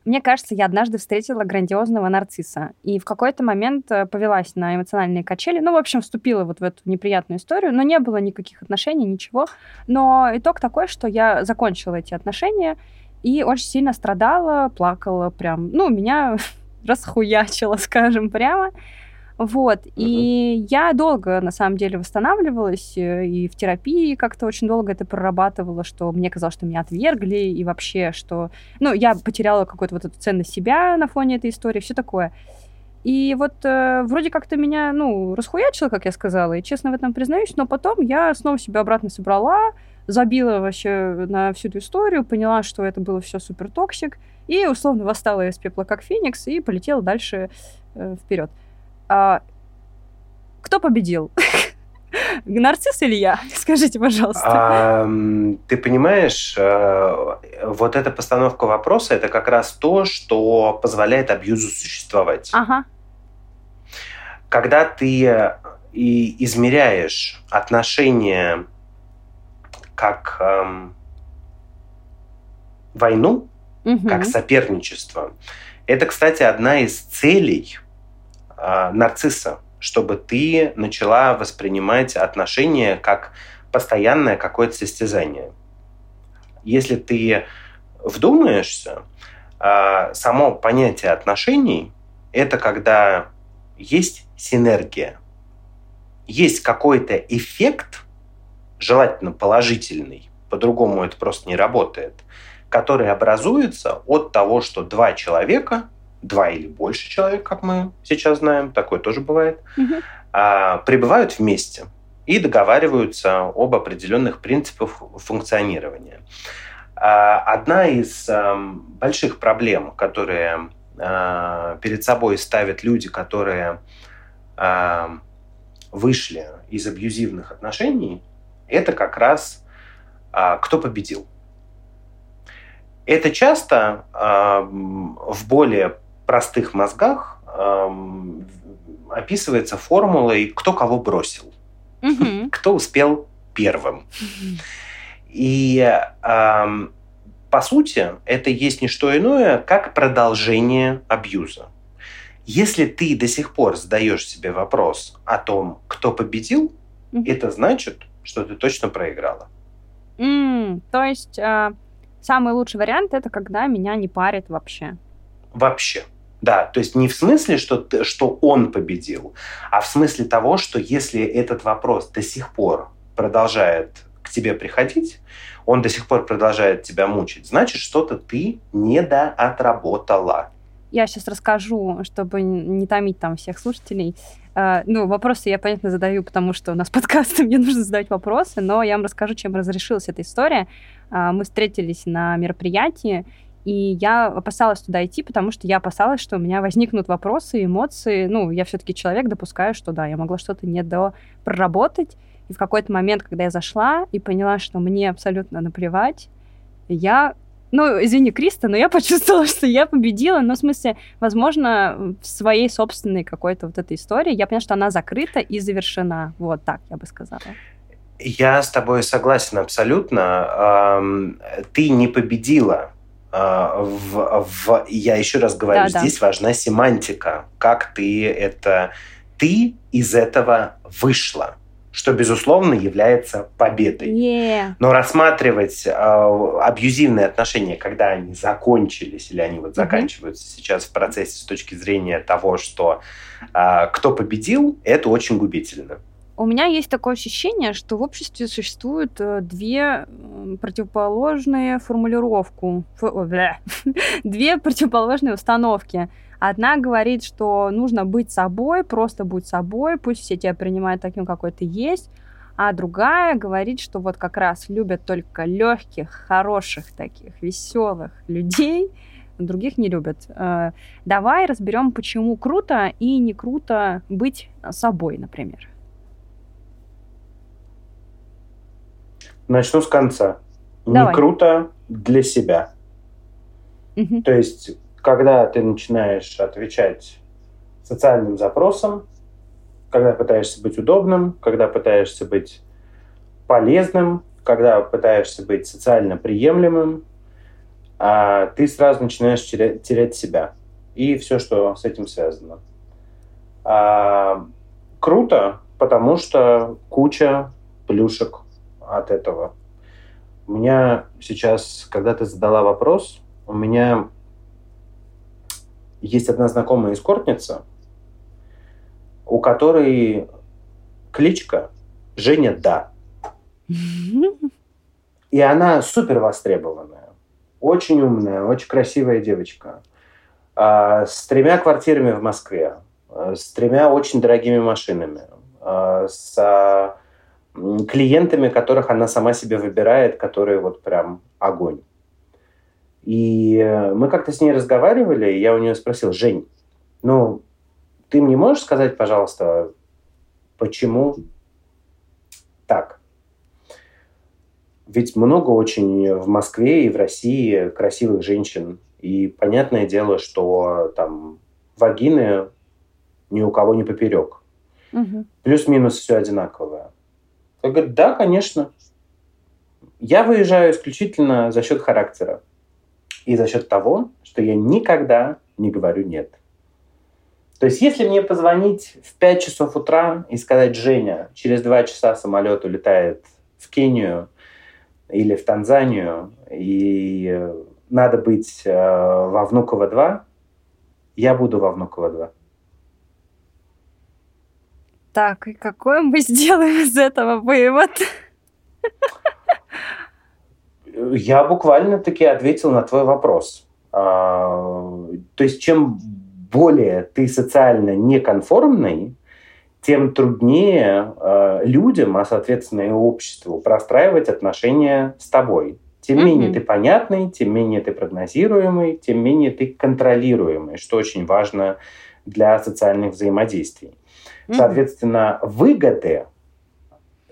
Мне кажется, я однажды встретила грандиозного нарцисса. И в какой-то момент э, повелась на эмоциональные качели. Ну, в общем, вступила вот в эту неприятную историю. Но не было никаких отношений, ничего. Но итог такой, что я закончила эти отношения и очень сильно страдала, плакала прям. Ну, меня расхуячило, скажем прямо. Вот. Uh-huh. И я долго, на самом деле, восстанавливалась э, и в терапии как-то очень долго это прорабатывала, что мне казалось, что меня отвергли, и вообще, что... Ну, я потеряла какую-то вот эту ценность себя на фоне этой истории, все такое. И вот э, вроде как-то меня, ну, расхуячило, как я сказала, и честно в этом признаюсь, но потом я снова себя обратно собрала, забила вообще на всю эту историю, поняла, что это было все супер toxic, и условно восстала из пепла как феникс и полетела дальше э, вперед. А, кто победил? Нарцисс или я? Скажите, пожалуйста. А, ты понимаешь, э, вот эта постановка вопроса это как раз то, что позволяет абьюзу существовать. Ага. Когда ты э, и измеряешь отношения как эм, войну, угу. как соперничество, это, кстати, одна из целей нарцисса, чтобы ты начала воспринимать отношения как постоянное какое-то состязание. Если ты вдумаешься, а, само понятие отношений – это когда есть синергия, есть какой-то эффект, желательно положительный, по-другому это просто не работает, который образуется от того, что два человека два или больше человек, как мы сейчас знаем, такое тоже бывает, угу. а, пребывают вместе и договариваются об определенных принципах функционирования. А, одна из а, больших проблем, которые а, перед собой ставят люди, которые а, вышли из абьюзивных отношений, это как раз а, кто победил. Это часто э, в более простых мозгах эм, описывается формулой, кто кого бросил, угу. кто успел первым. И эм, по сути это есть не что иное, как продолжение абьюза. Если ты до сих пор задаешь себе вопрос о том, кто победил, mm это значит, что ты точно проиграла. Mm, то есть э, самый лучший вариант это когда меня не парит вообще. Вообще. Да, то есть не в смысле, что, что он победил, а в смысле того, что если этот вопрос до сих пор продолжает к тебе приходить, он до сих пор продолжает тебя мучить, значит, что-то ты недоотработала. Я сейчас расскажу, чтобы не томить там всех слушателей. Uh, ну, вопросы я, понятно, задаю, потому что у нас подкасты, мне нужно задать вопросы, но я вам расскажу, чем разрешилась эта история. Uh, мы встретились на мероприятии, и я опасалась туда идти, потому что я опасалась, что у меня возникнут вопросы, эмоции. Ну, я все-таки человек, допускаю, что да, я могла что-то не проработать. И в какой-то момент, когда я зашла и поняла, что мне абсолютно наплевать, я ну, извини, Криста, но я почувствовала, что я победила. Ну, в смысле, возможно, в своей собственной какой-то вот этой истории я поняла, что она закрыта и завершена. Вот так, я бы сказала. Я с тобой согласен абсолютно. Ты не победила в, в, я еще раз говорю, да, здесь да. важна семантика, как ты это, ты из этого вышла, что безусловно является победой. Yeah. Но рассматривать э, абьюзивные отношения, когда они закончились или они вот заканчиваются mm-hmm. сейчас в процессе с точки зрения того, что э, кто победил, это очень губительно. У меня есть такое ощущение, что в обществе существуют э, две противоположные формулировку, две противоположные установки. Одна говорит, что нужно быть собой, просто будь собой, пусть все тебя принимают таким, какой ты есть. А другая говорит, что вот как раз любят только легких, хороших таких, веселых людей, других не любят. Э, давай разберем, почему круто и не круто быть собой, например. Начну с конца. Давай. Не круто для себя. Угу. То есть, когда ты начинаешь отвечать социальным запросам, когда пытаешься быть удобным, когда пытаешься быть полезным, когда пытаешься быть социально приемлемым, а ты сразу начинаешь терять, себя и все, что с этим связано. А, круто, потому что куча плюшек от этого. У меня сейчас, когда ты задала вопрос, у меня есть одна знакомая эскортница, у которой кличка Женя Да. И она супер востребованная, очень умная, очень красивая девочка, а, с тремя квартирами в Москве, а, с тремя очень дорогими машинами, а, с клиентами, которых она сама себе выбирает, которые вот прям огонь. И э, мы как-то с ней разговаривали, и я у нее спросил, Жень, ну, ты мне можешь сказать, пожалуйста, почему так? Ведь много очень в Москве и в России красивых женщин. И понятное дело, что там вагины ни у кого не поперек. Угу. Плюс-минус все одинаковое. Я говорю, да, конечно. Я выезжаю исключительно за счет характера и за счет того, что я никогда не говорю «нет». То есть, если мне позвонить в 5 часов утра и сказать, Женя, через 2 часа самолет улетает в Кению или в Танзанию, и надо быть э, во Внуково 2, я буду во Внуково 2. Так, и какой мы сделаем из этого вывод? Я буквально таки ответил на твой вопрос. А, то есть, чем более ты социально неконформный, тем труднее э, людям, а соответственно и обществу, простраивать отношения с тобой. Тем mm-hmm. менее ты понятный, тем менее ты прогнозируемый, тем менее ты контролируемый, что очень важно для социальных взаимодействий. Соответственно, выгоды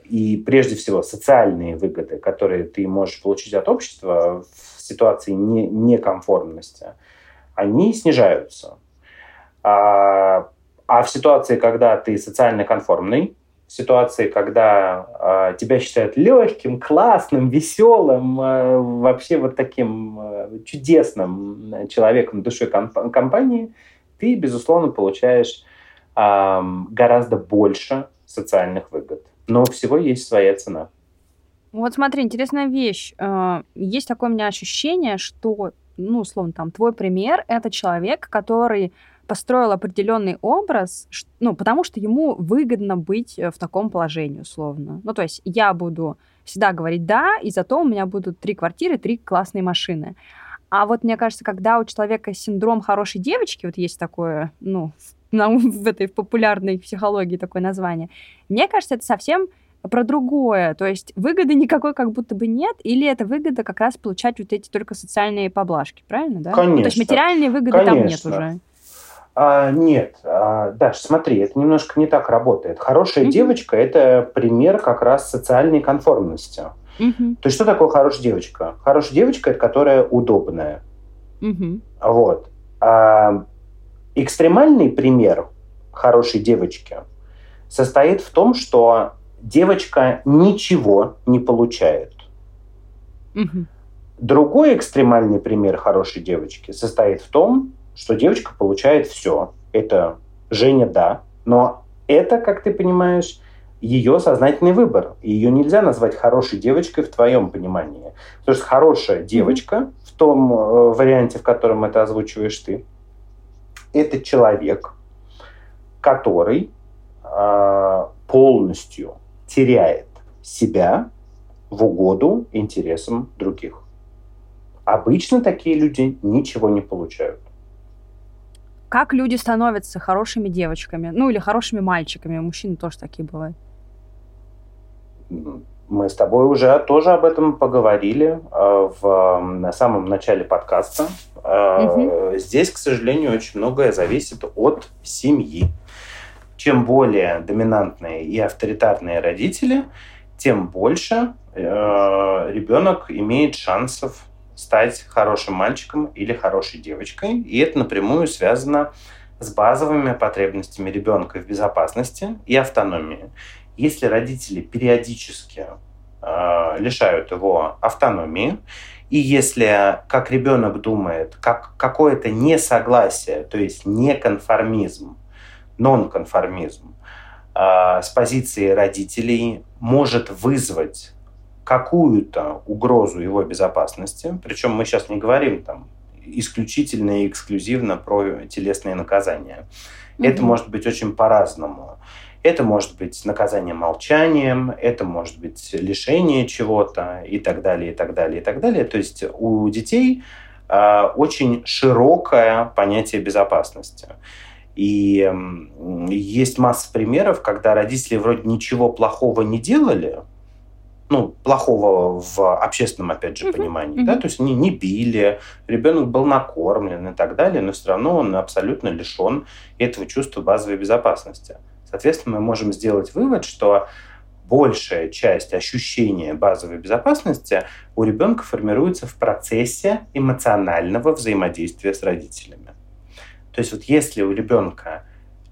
и прежде всего социальные выгоды, которые ты можешь получить от общества в ситуации не, некомфортности, они снижаются. А, а в ситуации, когда ты социально конформный, в ситуации, когда а, тебя считают легким, классным, веселым, а, вообще вот таким а, чудесным человеком душой комп- компании, ты, безусловно, получаешь а, гораздо больше социальных выгод. Но всего есть своя цена. Вот смотри, интересная вещь. А, есть такое у меня ощущение, что, ну, условно, там, твой пример — это человек, который построил определенный образ, ну, потому что ему выгодно быть э, в таком положении, условно. Ну, то есть я буду всегда говорить «да», и зато у меня будут три квартиры, три классные машины. А вот мне кажется, когда у человека синдром хорошей девочки, вот есть такое, ну, в этой популярной психологии такое название, мне кажется, это совсем про другое. То есть выгоды никакой как будто бы нет, или это выгода как раз получать вот эти только социальные поблажки, правильно, да? Конечно. Ну, то есть материальные выгоды Конечно. там нет уже. А, нет, а, Даш, смотри, это немножко не так работает. Хорошая mm-hmm. девочка – это пример как раз социальной конформности. То есть что такое хорошая девочка? Хорошая девочка – это которая удобная. Mm-hmm. Вот. А, экстремальный пример хорошей девочки состоит в том, что девочка ничего не получает. Mm-hmm. Другой экстремальный пример хорошей девочки состоит в том, что девочка получает все. Это Женя, да, но это, как ты понимаешь, ее сознательный выбор. И ее нельзя назвать хорошей девочкой в твоем понимании. Потому что хорошая девочка mm-hmm. в том э, варианте, в котором это озвучиваешь ты, это человек, который э, полностью теряет себя в угоду интересам других. Обычно такие люди ничего не получают как люди становятся хорошими девочками, ну или хорошими мальчиками, мужчины тоже такие бывают. Мы с тобой уже тоже об этом поговорили э, в на самом начале подкаста. Угу. Здесь, к сожалению, очень многое зависит от семьи. Чем более доминантные и авторитарные родители, тем больше э, ребенок имеет шансов стать хорошим мальчиком или хорошей девочкой. И это напрямую связано с базовыми потребностями ребенка в безопасности и автономии. Если родители периодически э, лишают его автономии, и если, как ребенок думает, как какое-то несогласие, то есть неконформизм, нонконформизм э, с позиции родителей может вызвать какую-то угрозу его безопасности, причем мы сейчас не говорим там исключительно и эксклюзивно про телесные наказания. Mm-hmm. Это может быть очень по-разному. Это может быть наказание молчанием, это может быть лишение чего-то и так далее, и так далее, и так далее. То есть у детей э, очень широкое понятие безопасности. И есть масса примеров, когда родители вроде ничего плохого не делали, ну, плохого в общественном, опять же, понимании. Mm-hmm. Да? То есть они не били, ребенок был накормлен и так далее, но все равно он абсолютно лишен этого чувства базовой безопасности. Соответственно, мы можем сделать вывод, что большая часть ощущения базовой безопасности у ребенка формируется в процессе эмоционального взаимодействия с родителями. То есть вот если у ребенка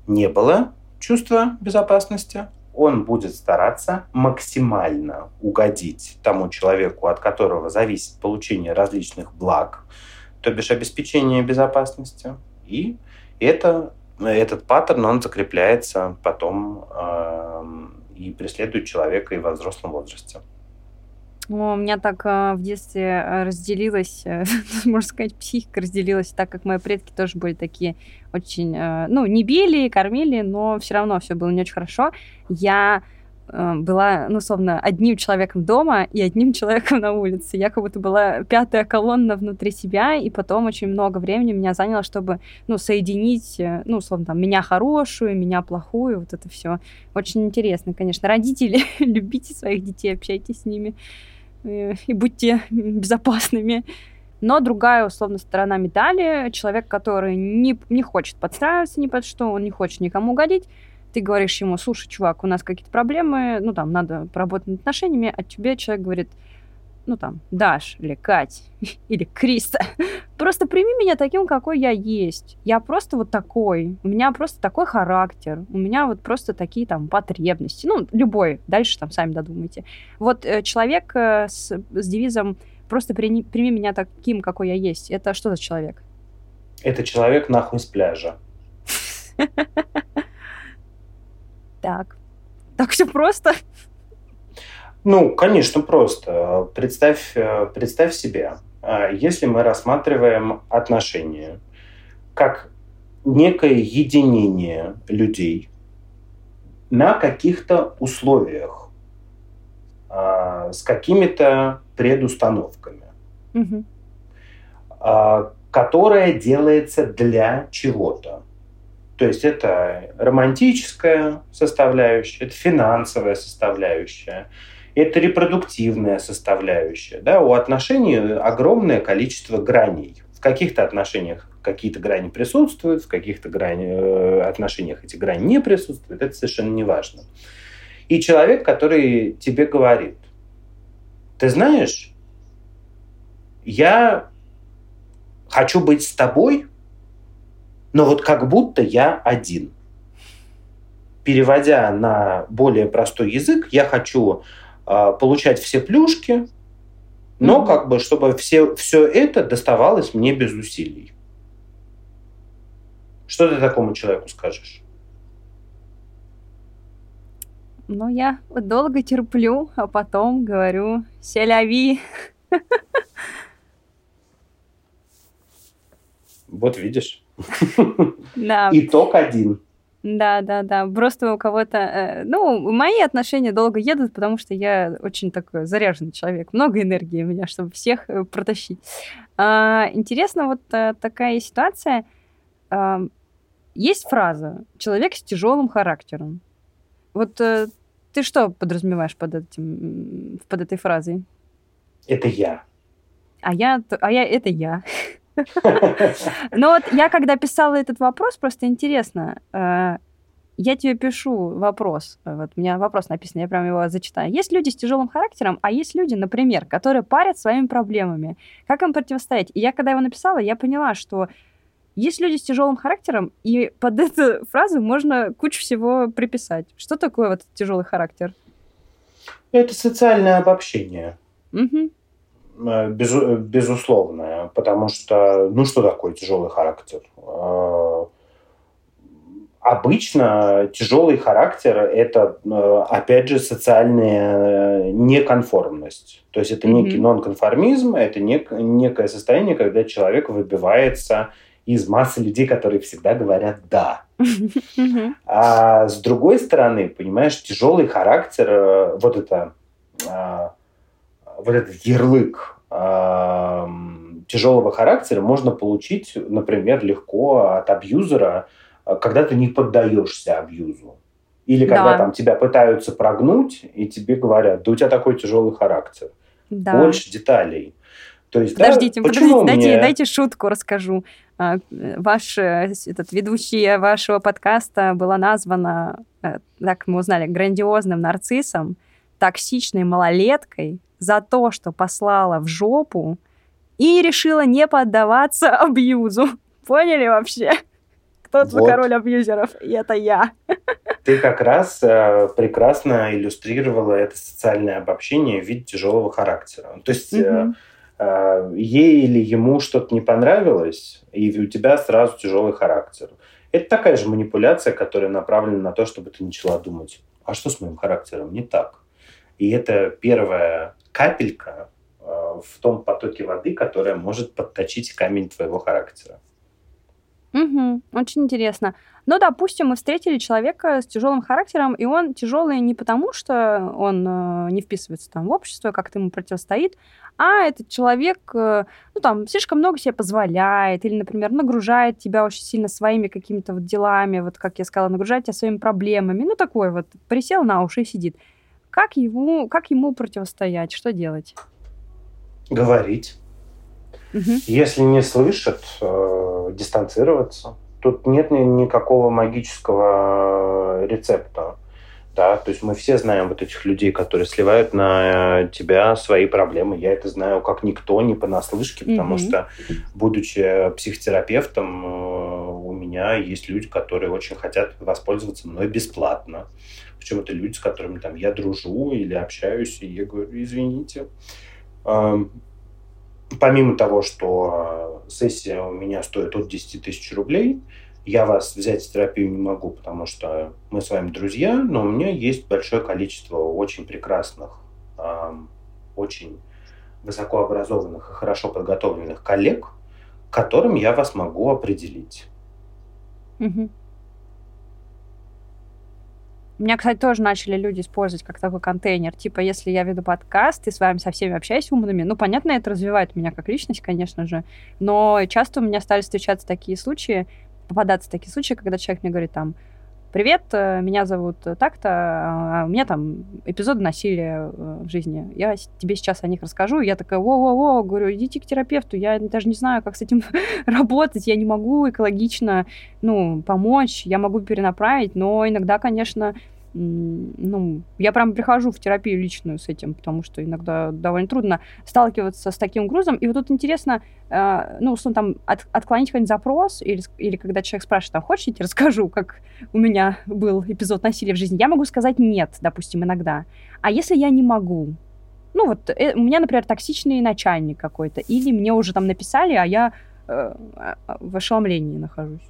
не было чувства безопасности, он будет стараться максимально угодить тому человеку, от которого зависит получение различных благ, то бишь обеспечение безопасности. И это этот паттерн, он закрепляется потом э, и преследует человека и во взрослом возрасте. У меня так э, в детстве э, разделилась, э, можно сказать, психика разделилась, так как мои предки тоже были такие очень, э, ну, не били, кормили, но все равно все было не очень хорошо. Я была, ну, условно, одним человеком дома и одним человеком на улице. Я как будто была пятая колонна внутри себя, и потом очень много времени меня заняло, чтобы, ну, соединить, э, ну, условно, там, меня хорошую, меня плохую, вот это все. Очень интересно, конечно. Родители, любите своих детей, общайтесь с ними э, и будьте безопасными. Но другая, условно, сторона медали, человек, который не, не хочет подстраиваться ни под что, он не хочет никому угодить, ты говоришь ему, слушай, чувак, у нас какие-то проблемы, ну, там, надо поработать над отношениями, а тебе человек говорит, ну, там, Даш или Кать или Криста, просто прими меня таким, какой я есть. Я просто вот такой. У меня просто такой характер. У меня вот просто такие там потребности. Ну, любой. Дальше там сами додумайте. Вот э, человек э, с, с девизом просто прими, прими меня таким, какой я есть. Это что за человек? Это человек нахуй с пляжа. Так. Так все просто? Ну, конечно, просто. Представь, э, представь себе, э, если мы рассматриваем отношения как некое единение людей на каких-то условиях, э, с какими-то предустановками, угу. которое делается для чего-то. То есть это романтическая составляющая, это финансовая составляющая, это репродуктивная составляющая. Да? У отношений огромное количество граней. В каких-то отношениях какие-то грани присутствуют, в каких-то грани, э, отношениях эти грани не присутствуют. Это совершенно не важно. И человек, который тебе говорит, ты знаешь, я хочу быть с тобой, но вот как будто я один. Переводя на более простой язык, я хочу э, получать все плюшки, но mm-hmm. как бы, чтобы все, все это доставалось мне без усилий. Что ты такому человеку скажешь? Ну, я долго терплю, а потом говорю «селяви». Вот видишь. Да. Итог один. Да, да, да. Просто у кого-то... Э, ну, мои отношения долго едут, потому что я очень такой заряженный человек. Много энергии у меня, чтобы всех э, протащить. А, интересно, вот а, такая ситуация. А, есть фраза «человек с тяжелым характером». Вот ты что подразумеваешь под, этим, под этой фразой? Это я. А я, а я это я. Но вот я, когда писала этот вопрос, просто интересно, э, я тебе пишу вопрос, вот у меня вопрос написан, я прям его зачитаю. Есть люди с тяжелым характером, а есть люди, например, которые парят своими проблемами. Как им противостоять? И я, когда его написала, я поняла, что есть люди с тяжелым характером, и под эту фразу можно кучу всего приписать. Что такое вот тяжелый характер? Это социальное обобщение. Угу. Э, без, безусловное, потому что, ну что такое тяжелый характер? Э, обычно тяжелый характер – это, э, опять же, социальная неконформность. То есть это mm-hmm. некий нонконформизм, это нек, некое состояние, когда человек выбивается из массы людей, которые всегда говорят «да». А с другой стороны, понимаешь, тяжелый характер, вот это вот этот ярлык э, тяжелого характера можно получить, например, легко от абьюзера, э, когда ты не поддаешься абьюзу. Или когда да. там тебя пытаются прогнуть, и тебе говорят, да у тебя такой тяжелый характер. Да. Больше деталей. То есть, подождите, да, подождите, дайте, мне... дайте шутку расскажу. А, ваш э, этот ведущий вашего подкаста была названа, э, так мы узнали, грандиозным нарциссом, токсичной малолеткой, за то, что послала в жопу и решила не поддаваться абьюзу. Поняли вообще? Кто вот. твой король абьюзеров? И это я. Ты как раз э, прекрасно иллюстрировала это социальное обобщение в виде тяжелого характера. То есть угу. э, ей или ему что-то не понравилось, и у тебя сразу тяжелый характер. Это такая же манипуляция, которая направлена на то, чтобы ты начала думать, а что с моим характером не так? И это первая капелька э, в том потоке воды, которая может подточить камень твоего характера. Угу, очень интересно. Но, допустим, мы встретили человека с тяжелым характером, и он тяжелый не потому, что он э, не вписывается там в общество, как-то ему противостоит, а этот человек, э, ну, там, слишком много себе позволяет, или, например, нагружает тебя очень сильно своими какими-то вот делами, вот, как я сказала, нагружает тебя своими проблемами, ну, такой вот, присел на уши и сидит. Как ему, как ему противостоять? Что делать? Говорить. Угу. Если не слышат, э, дистанцироваться. Тут нет ни, никакого магического рецепта. Да, то есть мы все знаем вот этих людей, которые сливают на тебя свои проблемы. Я это знаю как никто, не понаслышке, потому mm что, будучи психотерапевтом, э, у меня есть люди, которые очень хотят воспользоваться мной бесплатно. Причем это люди, с которыми там я дружу или общаюсь, и я говорю, извините, помимо того, что э, сессия у меня стоит от 10 тысяч рублей, я вас взять в терапию не могу, потому что мы с вами друзья, но у меня есть большое количество очень прекрасных, очень высокообразованных и хорошо подготовленных коллег, которым я вас могу определить. Угу. Меня, кстати, тоже начали люди использовать как такой контейнер. Типа, если я веду подкаст и с вами со всеми общаюсь умными, ну, понятно, это развивает меня как личность, конечно же, но часто у меня стали встречаться такие случаи, попадаться такие случаи, когда человек мне говорит там, привет, э, меня зовут так-то, а у меня там эпизоды насилия э, в жизни. Я тебе сейчас о них расскажу. Я такая, во-во-во, говорю, идите к терапевту, я даже не знаю, как с этим работать, я не могу экологично, ну, помочь, я могу перенаправить, но иногда, конечно, ну, я прям прихожу в терапию личную с этим, потому что иногда довольно трудно сталкиваться с таким грузом. И вот тут интересно, э, ну, условно, там, от, отклонить какой-нибудь запрос, или, или когда человек спрашивает, а хочешь, я тебе расскажу, как у меня был эпизод насилия в жизни, я могу сказать нет, допустим, иногда. А если я не могу? Ну, вот э, у меня, например, токсичный начальник какой-то, или мне уже там написали, а я э, в ошеломлении нахожусь.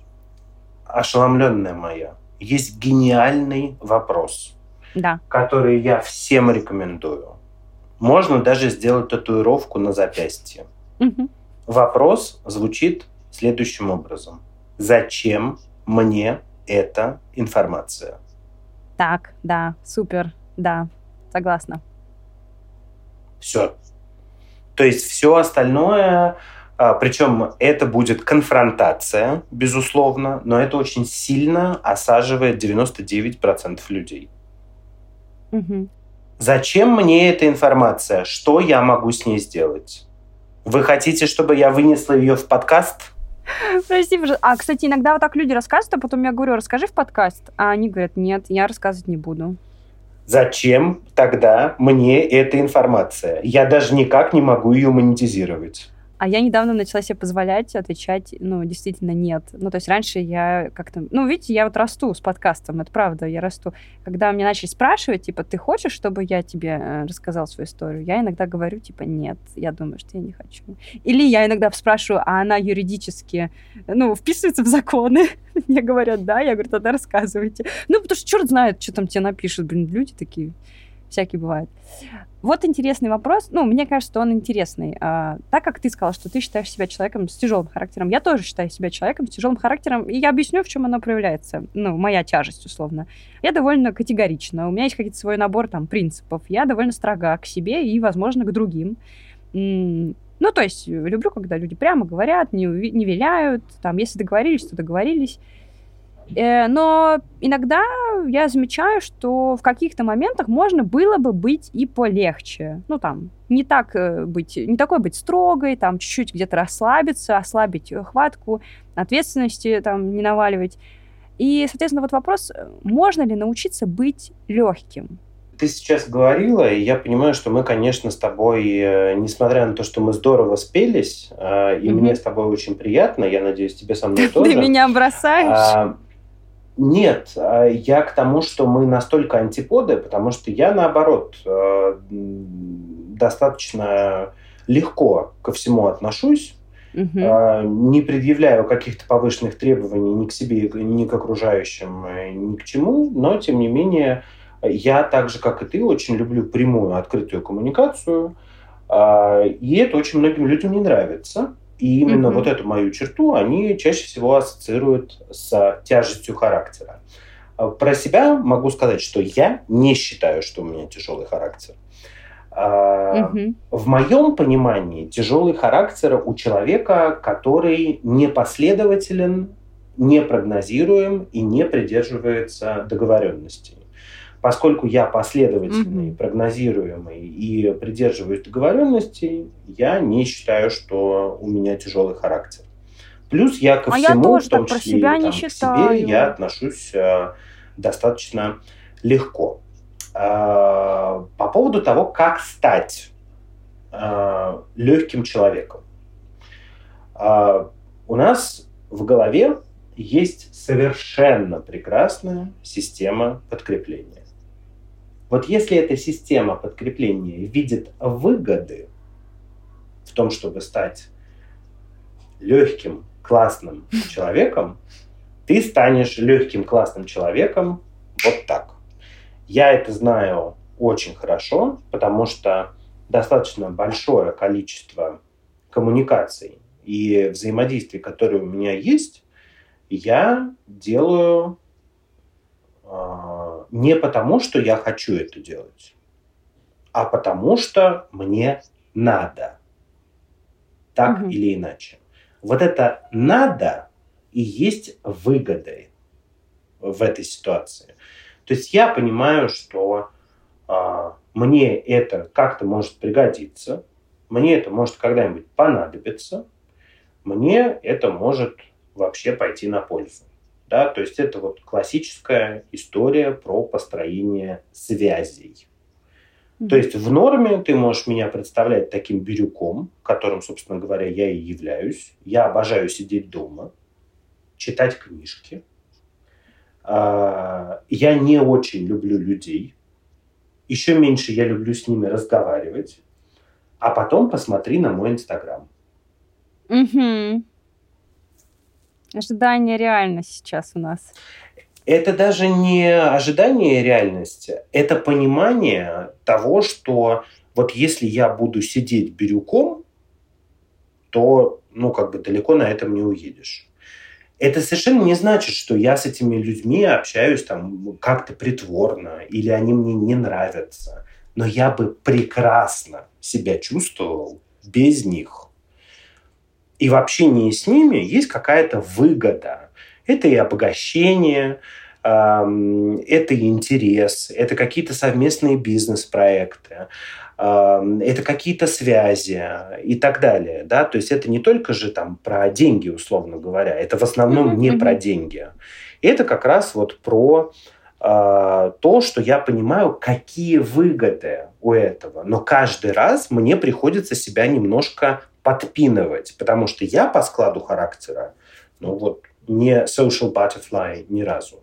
Ошеломленная моя есть гениальный вопрос, да. который я всем рекомендую. Можно даже сделать татуировку на запястье. Угу. Вопрос звучит следующим образом. Зачем мне эта информация? Так, да, супер, да, согласна. Все. То есть все остальное Причем это будет конфронтация, безусловно, но это очень сильно осаживает 99% людей. Угу. Зачем мне эта информация? Что я могу с ней сделать? Вы хотите, чтобы я вынесла ее в подкаст? Прости, пожалуйста. А, кстати, иногда вот так люди рассказывают, а потом я говорю, расскажи в подкаст. А они говорят, нет, я рассказывать не буду. Зачем тогда мне эта информация? Я даже никак не могу ее монетизировать. А я недавно начала себе позволять отвечать, ну, действительно, нет. Ну, то есть раньше я как-то... Ну, видите, я вот расту с подкастом, это правда, я расту. Когда мне начали спрашивать, типа, ты хочешь, чтобы я тебе э, рассказал свою историю? Я иногда говорю, типа, нет, я думаю, что я не хочу. Или я иногда спрашиваю, а она юридически, ну, вписывается в законы? Мне говорят, да, я говорю, тогда рассказывайте. Ну, потому что черт знает, что там тебе напишут, блин, люди такие всякие бывают. Вот интересный вопрос. Ну, мне кажется, что он интересный. А, так как ты сказала, что ты считаешь себя человеком с тяжелым характером, я тоже считаю себя человеком с тяжелым характером, и я объясню, в чем оно проявляется. Ну, моя тяжесть, условно. Я довольно категорична. У меня есть какой-то свой набор там принципов. Я довольно строга к себе и, возможно, к другим. Ну, то есть, люблю, когда люди прямо говорят, не, не виляют. Там, если договорились, то договорились. Э, но иногда я замечаю, что в каких-то моментах можно было бы быть и полегче. Ну, там, не так э, быть, не такой быть строгой, там, чуть-чуть где-то расслабиться, ослабить хватку, ответственности там не наваливать. И, соответственно, вот вопрос, можно ли научиться быть легким? Ты сейчас говорила, и я понимаю, что мы, конечно, с тобой, э, несмотря на то, что мы здорово спелись, и mm-hmm. мне с тобой очень приятно, я надеюсь, тебе со мной тоже. Ты меня бросаешь? А, нет, а я к тому, что мы настолько антиподы, потому что я, наоборот, э, достаточно легко ко всему отношусь. угу. не предъявляю каких-то повышенных требований ни к себе, ни к окружающим, э, ни к чему, но, тем не менее, я так же, как и ты, очень люблю прямую, открытую коммуникацию, э, и это очень многим людям не нравится. И именно угу. вот эту мою черту они чаще всего ассоциируют с тяжестью характера. Про себя могу сказать, что я не считаю, что у меня тяжелый характер. Угу. В моем понимании тяжелый характер у человека, который непоследователен, непрогнозируем и не придерживается договоренностей. Поскольку я последовательный, mm прогнозируемый и придерживаюсь договоренностей, я не считаю, что у меня тяжелый характер. Плюс я ко а всему, я тоже в том числе про себя там, не считаю. к себе, я отношусь э, достаточно легко. Э, по поводу того, как стать э, легким человеком. Э, у нас в голове есть совершенно прекрасная система подкрепления. Вот если эта система подкрепления видит выгоды в том, чтобы стать легким, классным человеком, ты станешь легким, классным человеком вот так. Я это знаю очень хорошо, потому что достаточно большое количество коммуникаций и взаимодействий, которые у меня есть, я делаю не потому, что я хочу это делать, а потому что мне надо. Так угу. или иначе. Вот это надо и есть выгодой в этой ситуации. То есть я понимаю, что а, мне это как-то может пригодиться, мне это может когда-нибудь понадобиться, мне это может вообще пойти на пользу. Да? То есть это вот классическая история про построение связей. То есть в норме ты можешь меня представлять таким бирюком, которым, собственно говоря, я и являюсь. Я обожаю сидеть дома, читать книжки, а, я не очень люблю людей. Еще меньше я люблю с ними разговаривать. А потом посмотри на мой Инстаграм. Угу. Ожидание реальность сейчас у нас. Это даже не ожидание реальности, это понимание того, что вот если я буду сидеть бирюком, то, ну, как бы далеко на этом не уедешь это совершенно не значит, что я с этими людьми общаюсь там как-то притворно или они мне не нравятся. Но я бы прекрасно себя чувствовал без них. И в общении с ними есть какая-то выгода. Это и обогащение, это и интерес, это какие-то совместные бизнес-проекты, это какие-то связи и так далее, да, то есть это не только же там про деньги, условно говоря, это в основном mm-hmm. не про деньги. Это как раз вот про э, то, что я понимаю, какие выгоды у этого, но каждый раз мне приходится себя немножко подпинывать, потому что я по складу характера, ну вот, не social butterfly ни разу.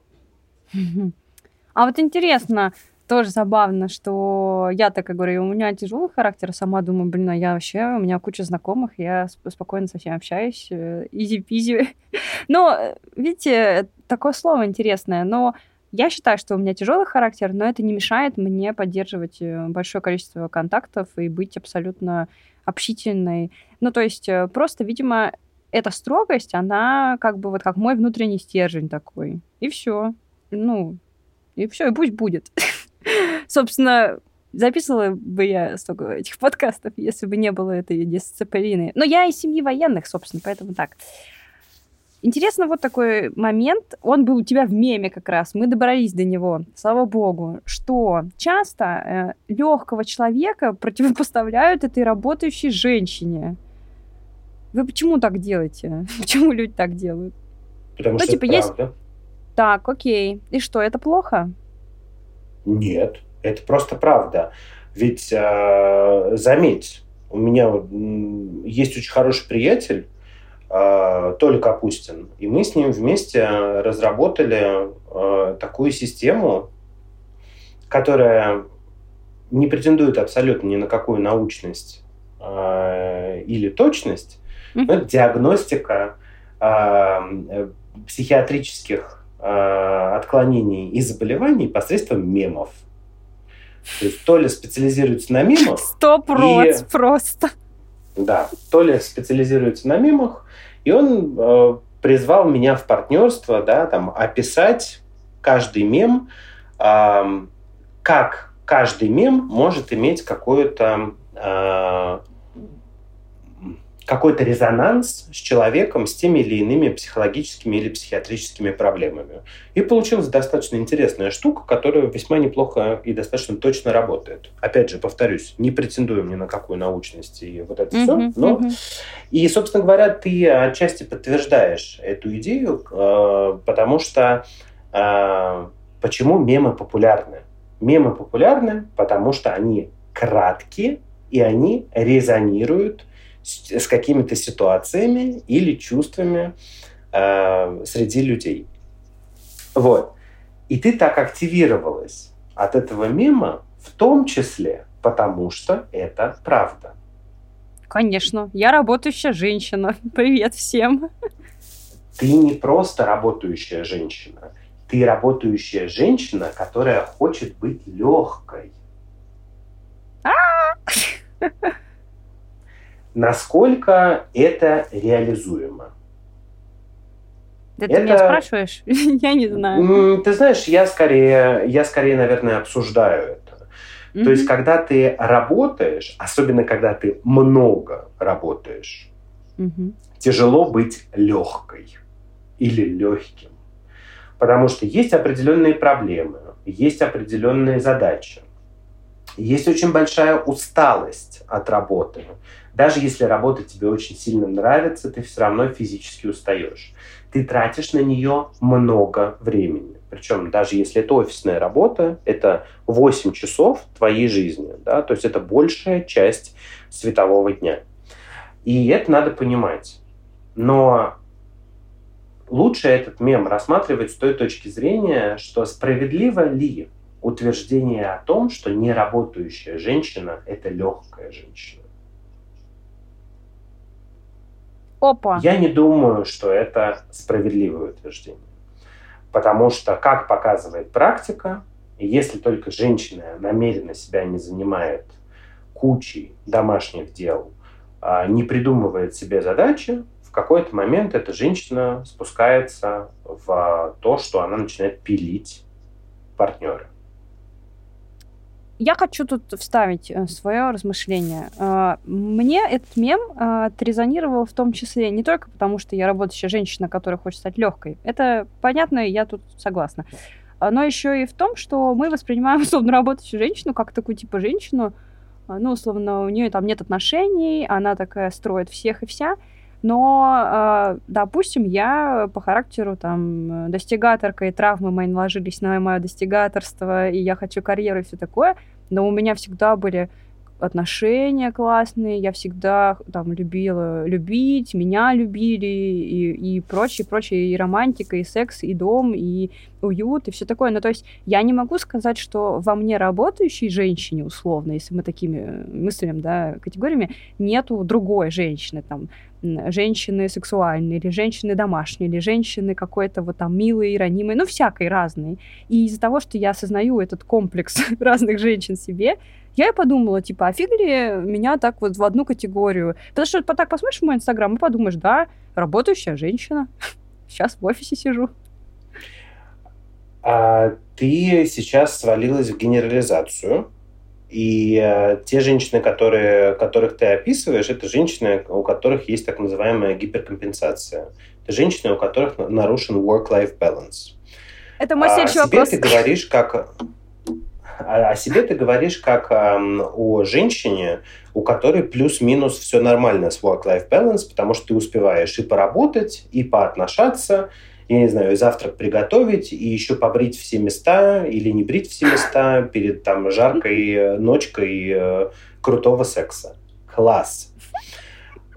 А вот интересно, тоже забавно, что я так и говорю, у меня тяжелый характер, сама думаю, блин, а я вообще, у меня куча знакомых, я спокойно со всеми общаюсь, изи-пизи. Э, но, видите, такое слово интересное, но я считаю, что у меня тяжелый характер, но это не мешает мне поддерживать э, большое количество контактов и быть абсолютно общительной. Ну, то есть э, просто, видимо, эта строгость, она как бы вот как мой внутренний стержень такой. И все. Ну, и все, и пусть будет. Собственно, записывала бы я столько этих подкастов, если бы не было этой дисциплины. Но я из семьи военных, собственно, поэтому так. Интересно вот такой момент, он был у тебя в меме как раз, мы добрались до него, слава богу, что часто э, легкого человека противопоставляют этой работающей женщине. Вы почему так делаете? Почему люди так делают? Потому ну, что типа, это есть... Так, окей. И что, это плохо? Нет, это просто правда. Ведь э, заметь, у меня есть очень хороший приятель, э, Толя Капустин, и мы с ним вместе разработали э, такую систему, которая не претендует абсолютно ни на какую научность э, или точность, Mm-hmm. Это диагностика э, психиатрических э, отклонений и заболеваний посредством мемов. То есть то ли специализируется на мемах... Стоп, и... просто. Да, то ли специализируется на мемах, и он э, призвал меня в партнерство, да, там, описать каждый мем, э, как каждый мем может иметь какое-то э, какой-то резонанс с человеком с теми или иными психологическими или психиатрическими проблемами. И получилась достаточно интересная штука, которая весьма неплохо и достаточно точно работает. Опять же, повторюсь, не претендуем ни на какую научность и вот это uh-huh, все, но... Uh-huh. И, собственно говоря, ты отчасти подтверждаешь эту идею, э, потому что э, почему мемы популярны? Мемы популярны, потому что они краткие, и они резонируют с, с какими-то ситуациями или чувствами э, среди людей. Вот. И ты так активировалась от этого мема, в том числе потому, что это правда. Конечно. Я работающая женщина. Привет всем. Ты не просто работающая женщина. Ты работающая женщина, которая хочет быть легкой. А! Насколько это реализуемо? Да это... ты меня спрашиваешь? я не знаю. Ты знаешь, я скорее, я скорее, наверное, обсуждаю это. Mm-hmm. То есть, когда ты работаешь, особенно когда ты много работаешь, mm-hmm. тяжело быть легкой или легким. Потому что есть определенные проблемы, есть определенные задачи. Есть очень большая усталость от работы. Даже если работа тебе очень сильно нравится, ты все равно физически устаешь. Ты тратишь на нее много времени. Причем даже если это офисная работа, это 8 часов твоей жизни. Да? То есть это большая часть светового дня. И это надо понимать. Но лучше этот мем рассматривать с той точки зрения, что справедливо ли утверждение о том, что неработающая женщина – это легкая женщина. Опа. Я не думаю, что это справедливое утверждение. Потому что, как показывает практика, если только женщина намеренно себя не занимает кучей домашних дел, а не придумывает себе задачи, в какой-то момент эта женщина спускается в то, что она начинает пилить партнера. Я хочу тут вставить э, свое размышление. Э, мне этот мем э, отрезонировал в том числе не только потому, что я работающая женщина, которая хочет стать легкой. Это понятно, я тут согласна. Но еще и в том, что мы воспринимаем, условно, работающую женщину как такую типа женщину, ну, условно, у нее там нет отношений, она такая строит всех и вся, но, а, допустим, я по характеру там достигаторка, и травмы мои наложились на мое достигаторство, и я хочу карьеру и все такое, но у меня всегда были отношения классные, я всегда там любила любить, меня любили и, и прочее, прочее, и романтика, и секс, и дом, и уют, и все такое. Ну, то есть я не могу сказать, что во мне работающей женщине, условно, если мы такими мыслями, да, категориями, нету другой женщины, там, женщины сексуальные, или женщины домашние, или женщины какой-то вот там милые, ранимые, ну, всякой разной. И из-за того, что я осознаю этот комплекс разных женщин себе, я и подумала, типа, а фиг ли меня так вот в одну категорию? Потому что так посмотришь мой инстаграм и подумаешь, да, работающая женщина, сейчас в офисе сижу. А ты сейчас свалилась в генерализацию, и э, те женщины, которые, которых ты описываешь, это женщины, у которых есть так называемая гиперкомпенсация. Это женщины, у которых нарушен work-life balance. Это мой следующий а вопрос. ты говоришь как... О, о себе ты говоришь как э, о женщине, у которой плюс-минус все нормально с work-life balance, потому что ты успеваешь и поработать, и поотношаться, я не знаю, завтрак приготовить и еще побрить все места или не брить все места перед там жаркой э, ночкой э, крутого секса. Класс.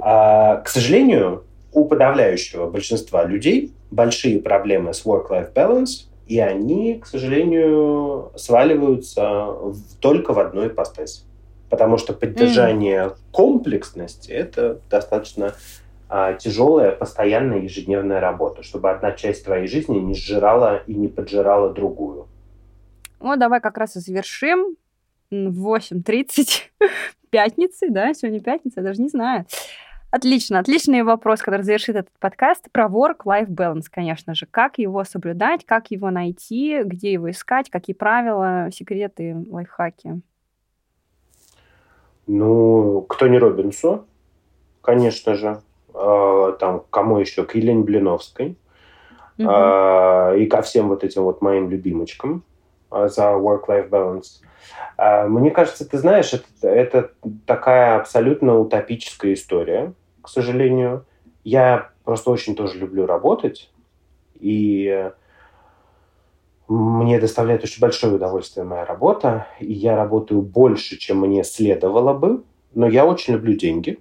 А, к сожалению, у подавляющего большинства людей большие проблемы с work-life balance, и они, к сожалению, сваливаются в, только в одной ипостаси. Потому что поддержание mm. комплексности – это достаточно тяжелая, постоянная ежедневная работа, чтобы одна часть твоей жизни не сжирала и не поджирала другую. Ну, давай как раз и завершим. В 8.30 пятницы, да, сегодня пятница, я даже не знаю. Отлично, отличный вопрос, который завершит этот подкаст про work-life balance, конечно же. Как его соблюдать, как его найти, где его искать, какие правила, секреты, лайфхаки? Ну, кто не Робинсу, конечно же. А, там, кому еще? К Елене Блиновской. Угу. И ко всем вот этим вот моим любимочкам а, за work-life balance. Мне кажется, ты знаешь, это, это такая абсолютно утопическая история, к сожалению. Я просто очень тоже люблю работать, и мне доставляет очень большое удовольствие моя работа, и я работаю больше, чем мне следовало бы, но я очень люблю деньги,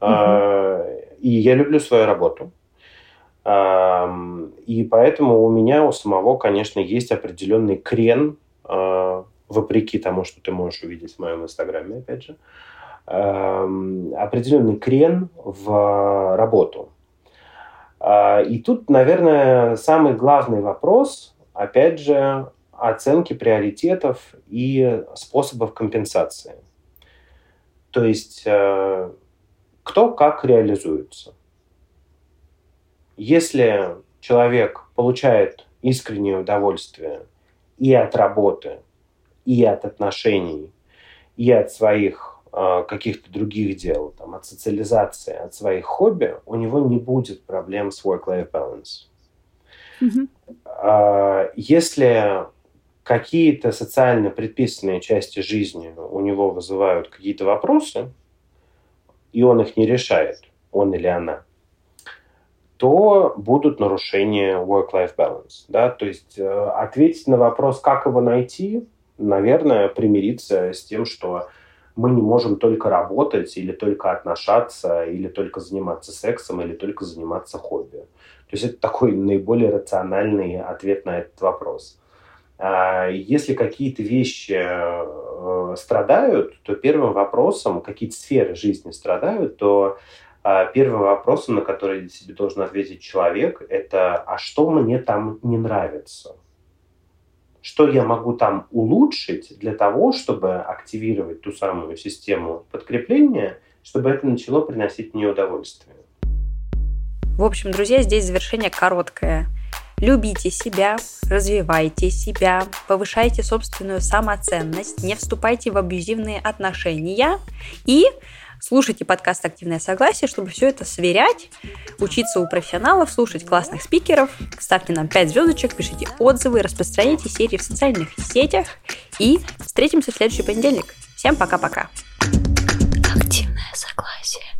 mm-hmm. И я люблю свою работу. И поэтому у меня у самого, конечно, есть определенный крен, а, вопреки тому, что ты можешь увидеть в моем инстаграме, опять же, определенный крен в работу. А, и тут, наверное, самый главный вопрос, опять же, оценки приоритетов и способов компенсации. То есть э, кто как реализуется. Если человек получает искреннее удовольствие и от работы, и от отношений, и от своих э, каких-то других дел, там, от социализации, от своих хобби, у него не будет проблем с work-life balance. Mm-hmm. Если какие-то социально предписанные части жизни у него вызывают какие-то вопросы, и он их не решает, он или она, то будут нарушения work-life balance. Да? То есть э, ответить на вопрос, как его найти, наверное, примириться с тем, что мы не можем только работать или только отношаться, или только заниматься сексом, или только заниматься хобби. То есть это такой наиболее рациональный ответ на этот вопрос. А если какие-то вещи э, страдают, то первым вопросом, какие-то сферы жизни страдают, то а, первым вопросом, на который себе должен ответить человек, это «а что мне там не нравится?» Что я могу там улучшить для того, чтобы активировать ту самую систему подкрепления, чтобы это начало приносить мне удовольствие? В общем, друзья, здесь завершение короткое – Любите себя, развивайте себя, повышайте собственную самоценность, не вступайте в абьюзивные отношения и слушайте подкаст «Активное согласие», чтобы все это сверять, учиться у профессионалов, слушать классных спикеров, ставьте нам 5 звездочек, пишите отзывы, распространяйте серии в социальных сетях и встретимся в следующий понедельник. Всем пока-пока. Активное согласие.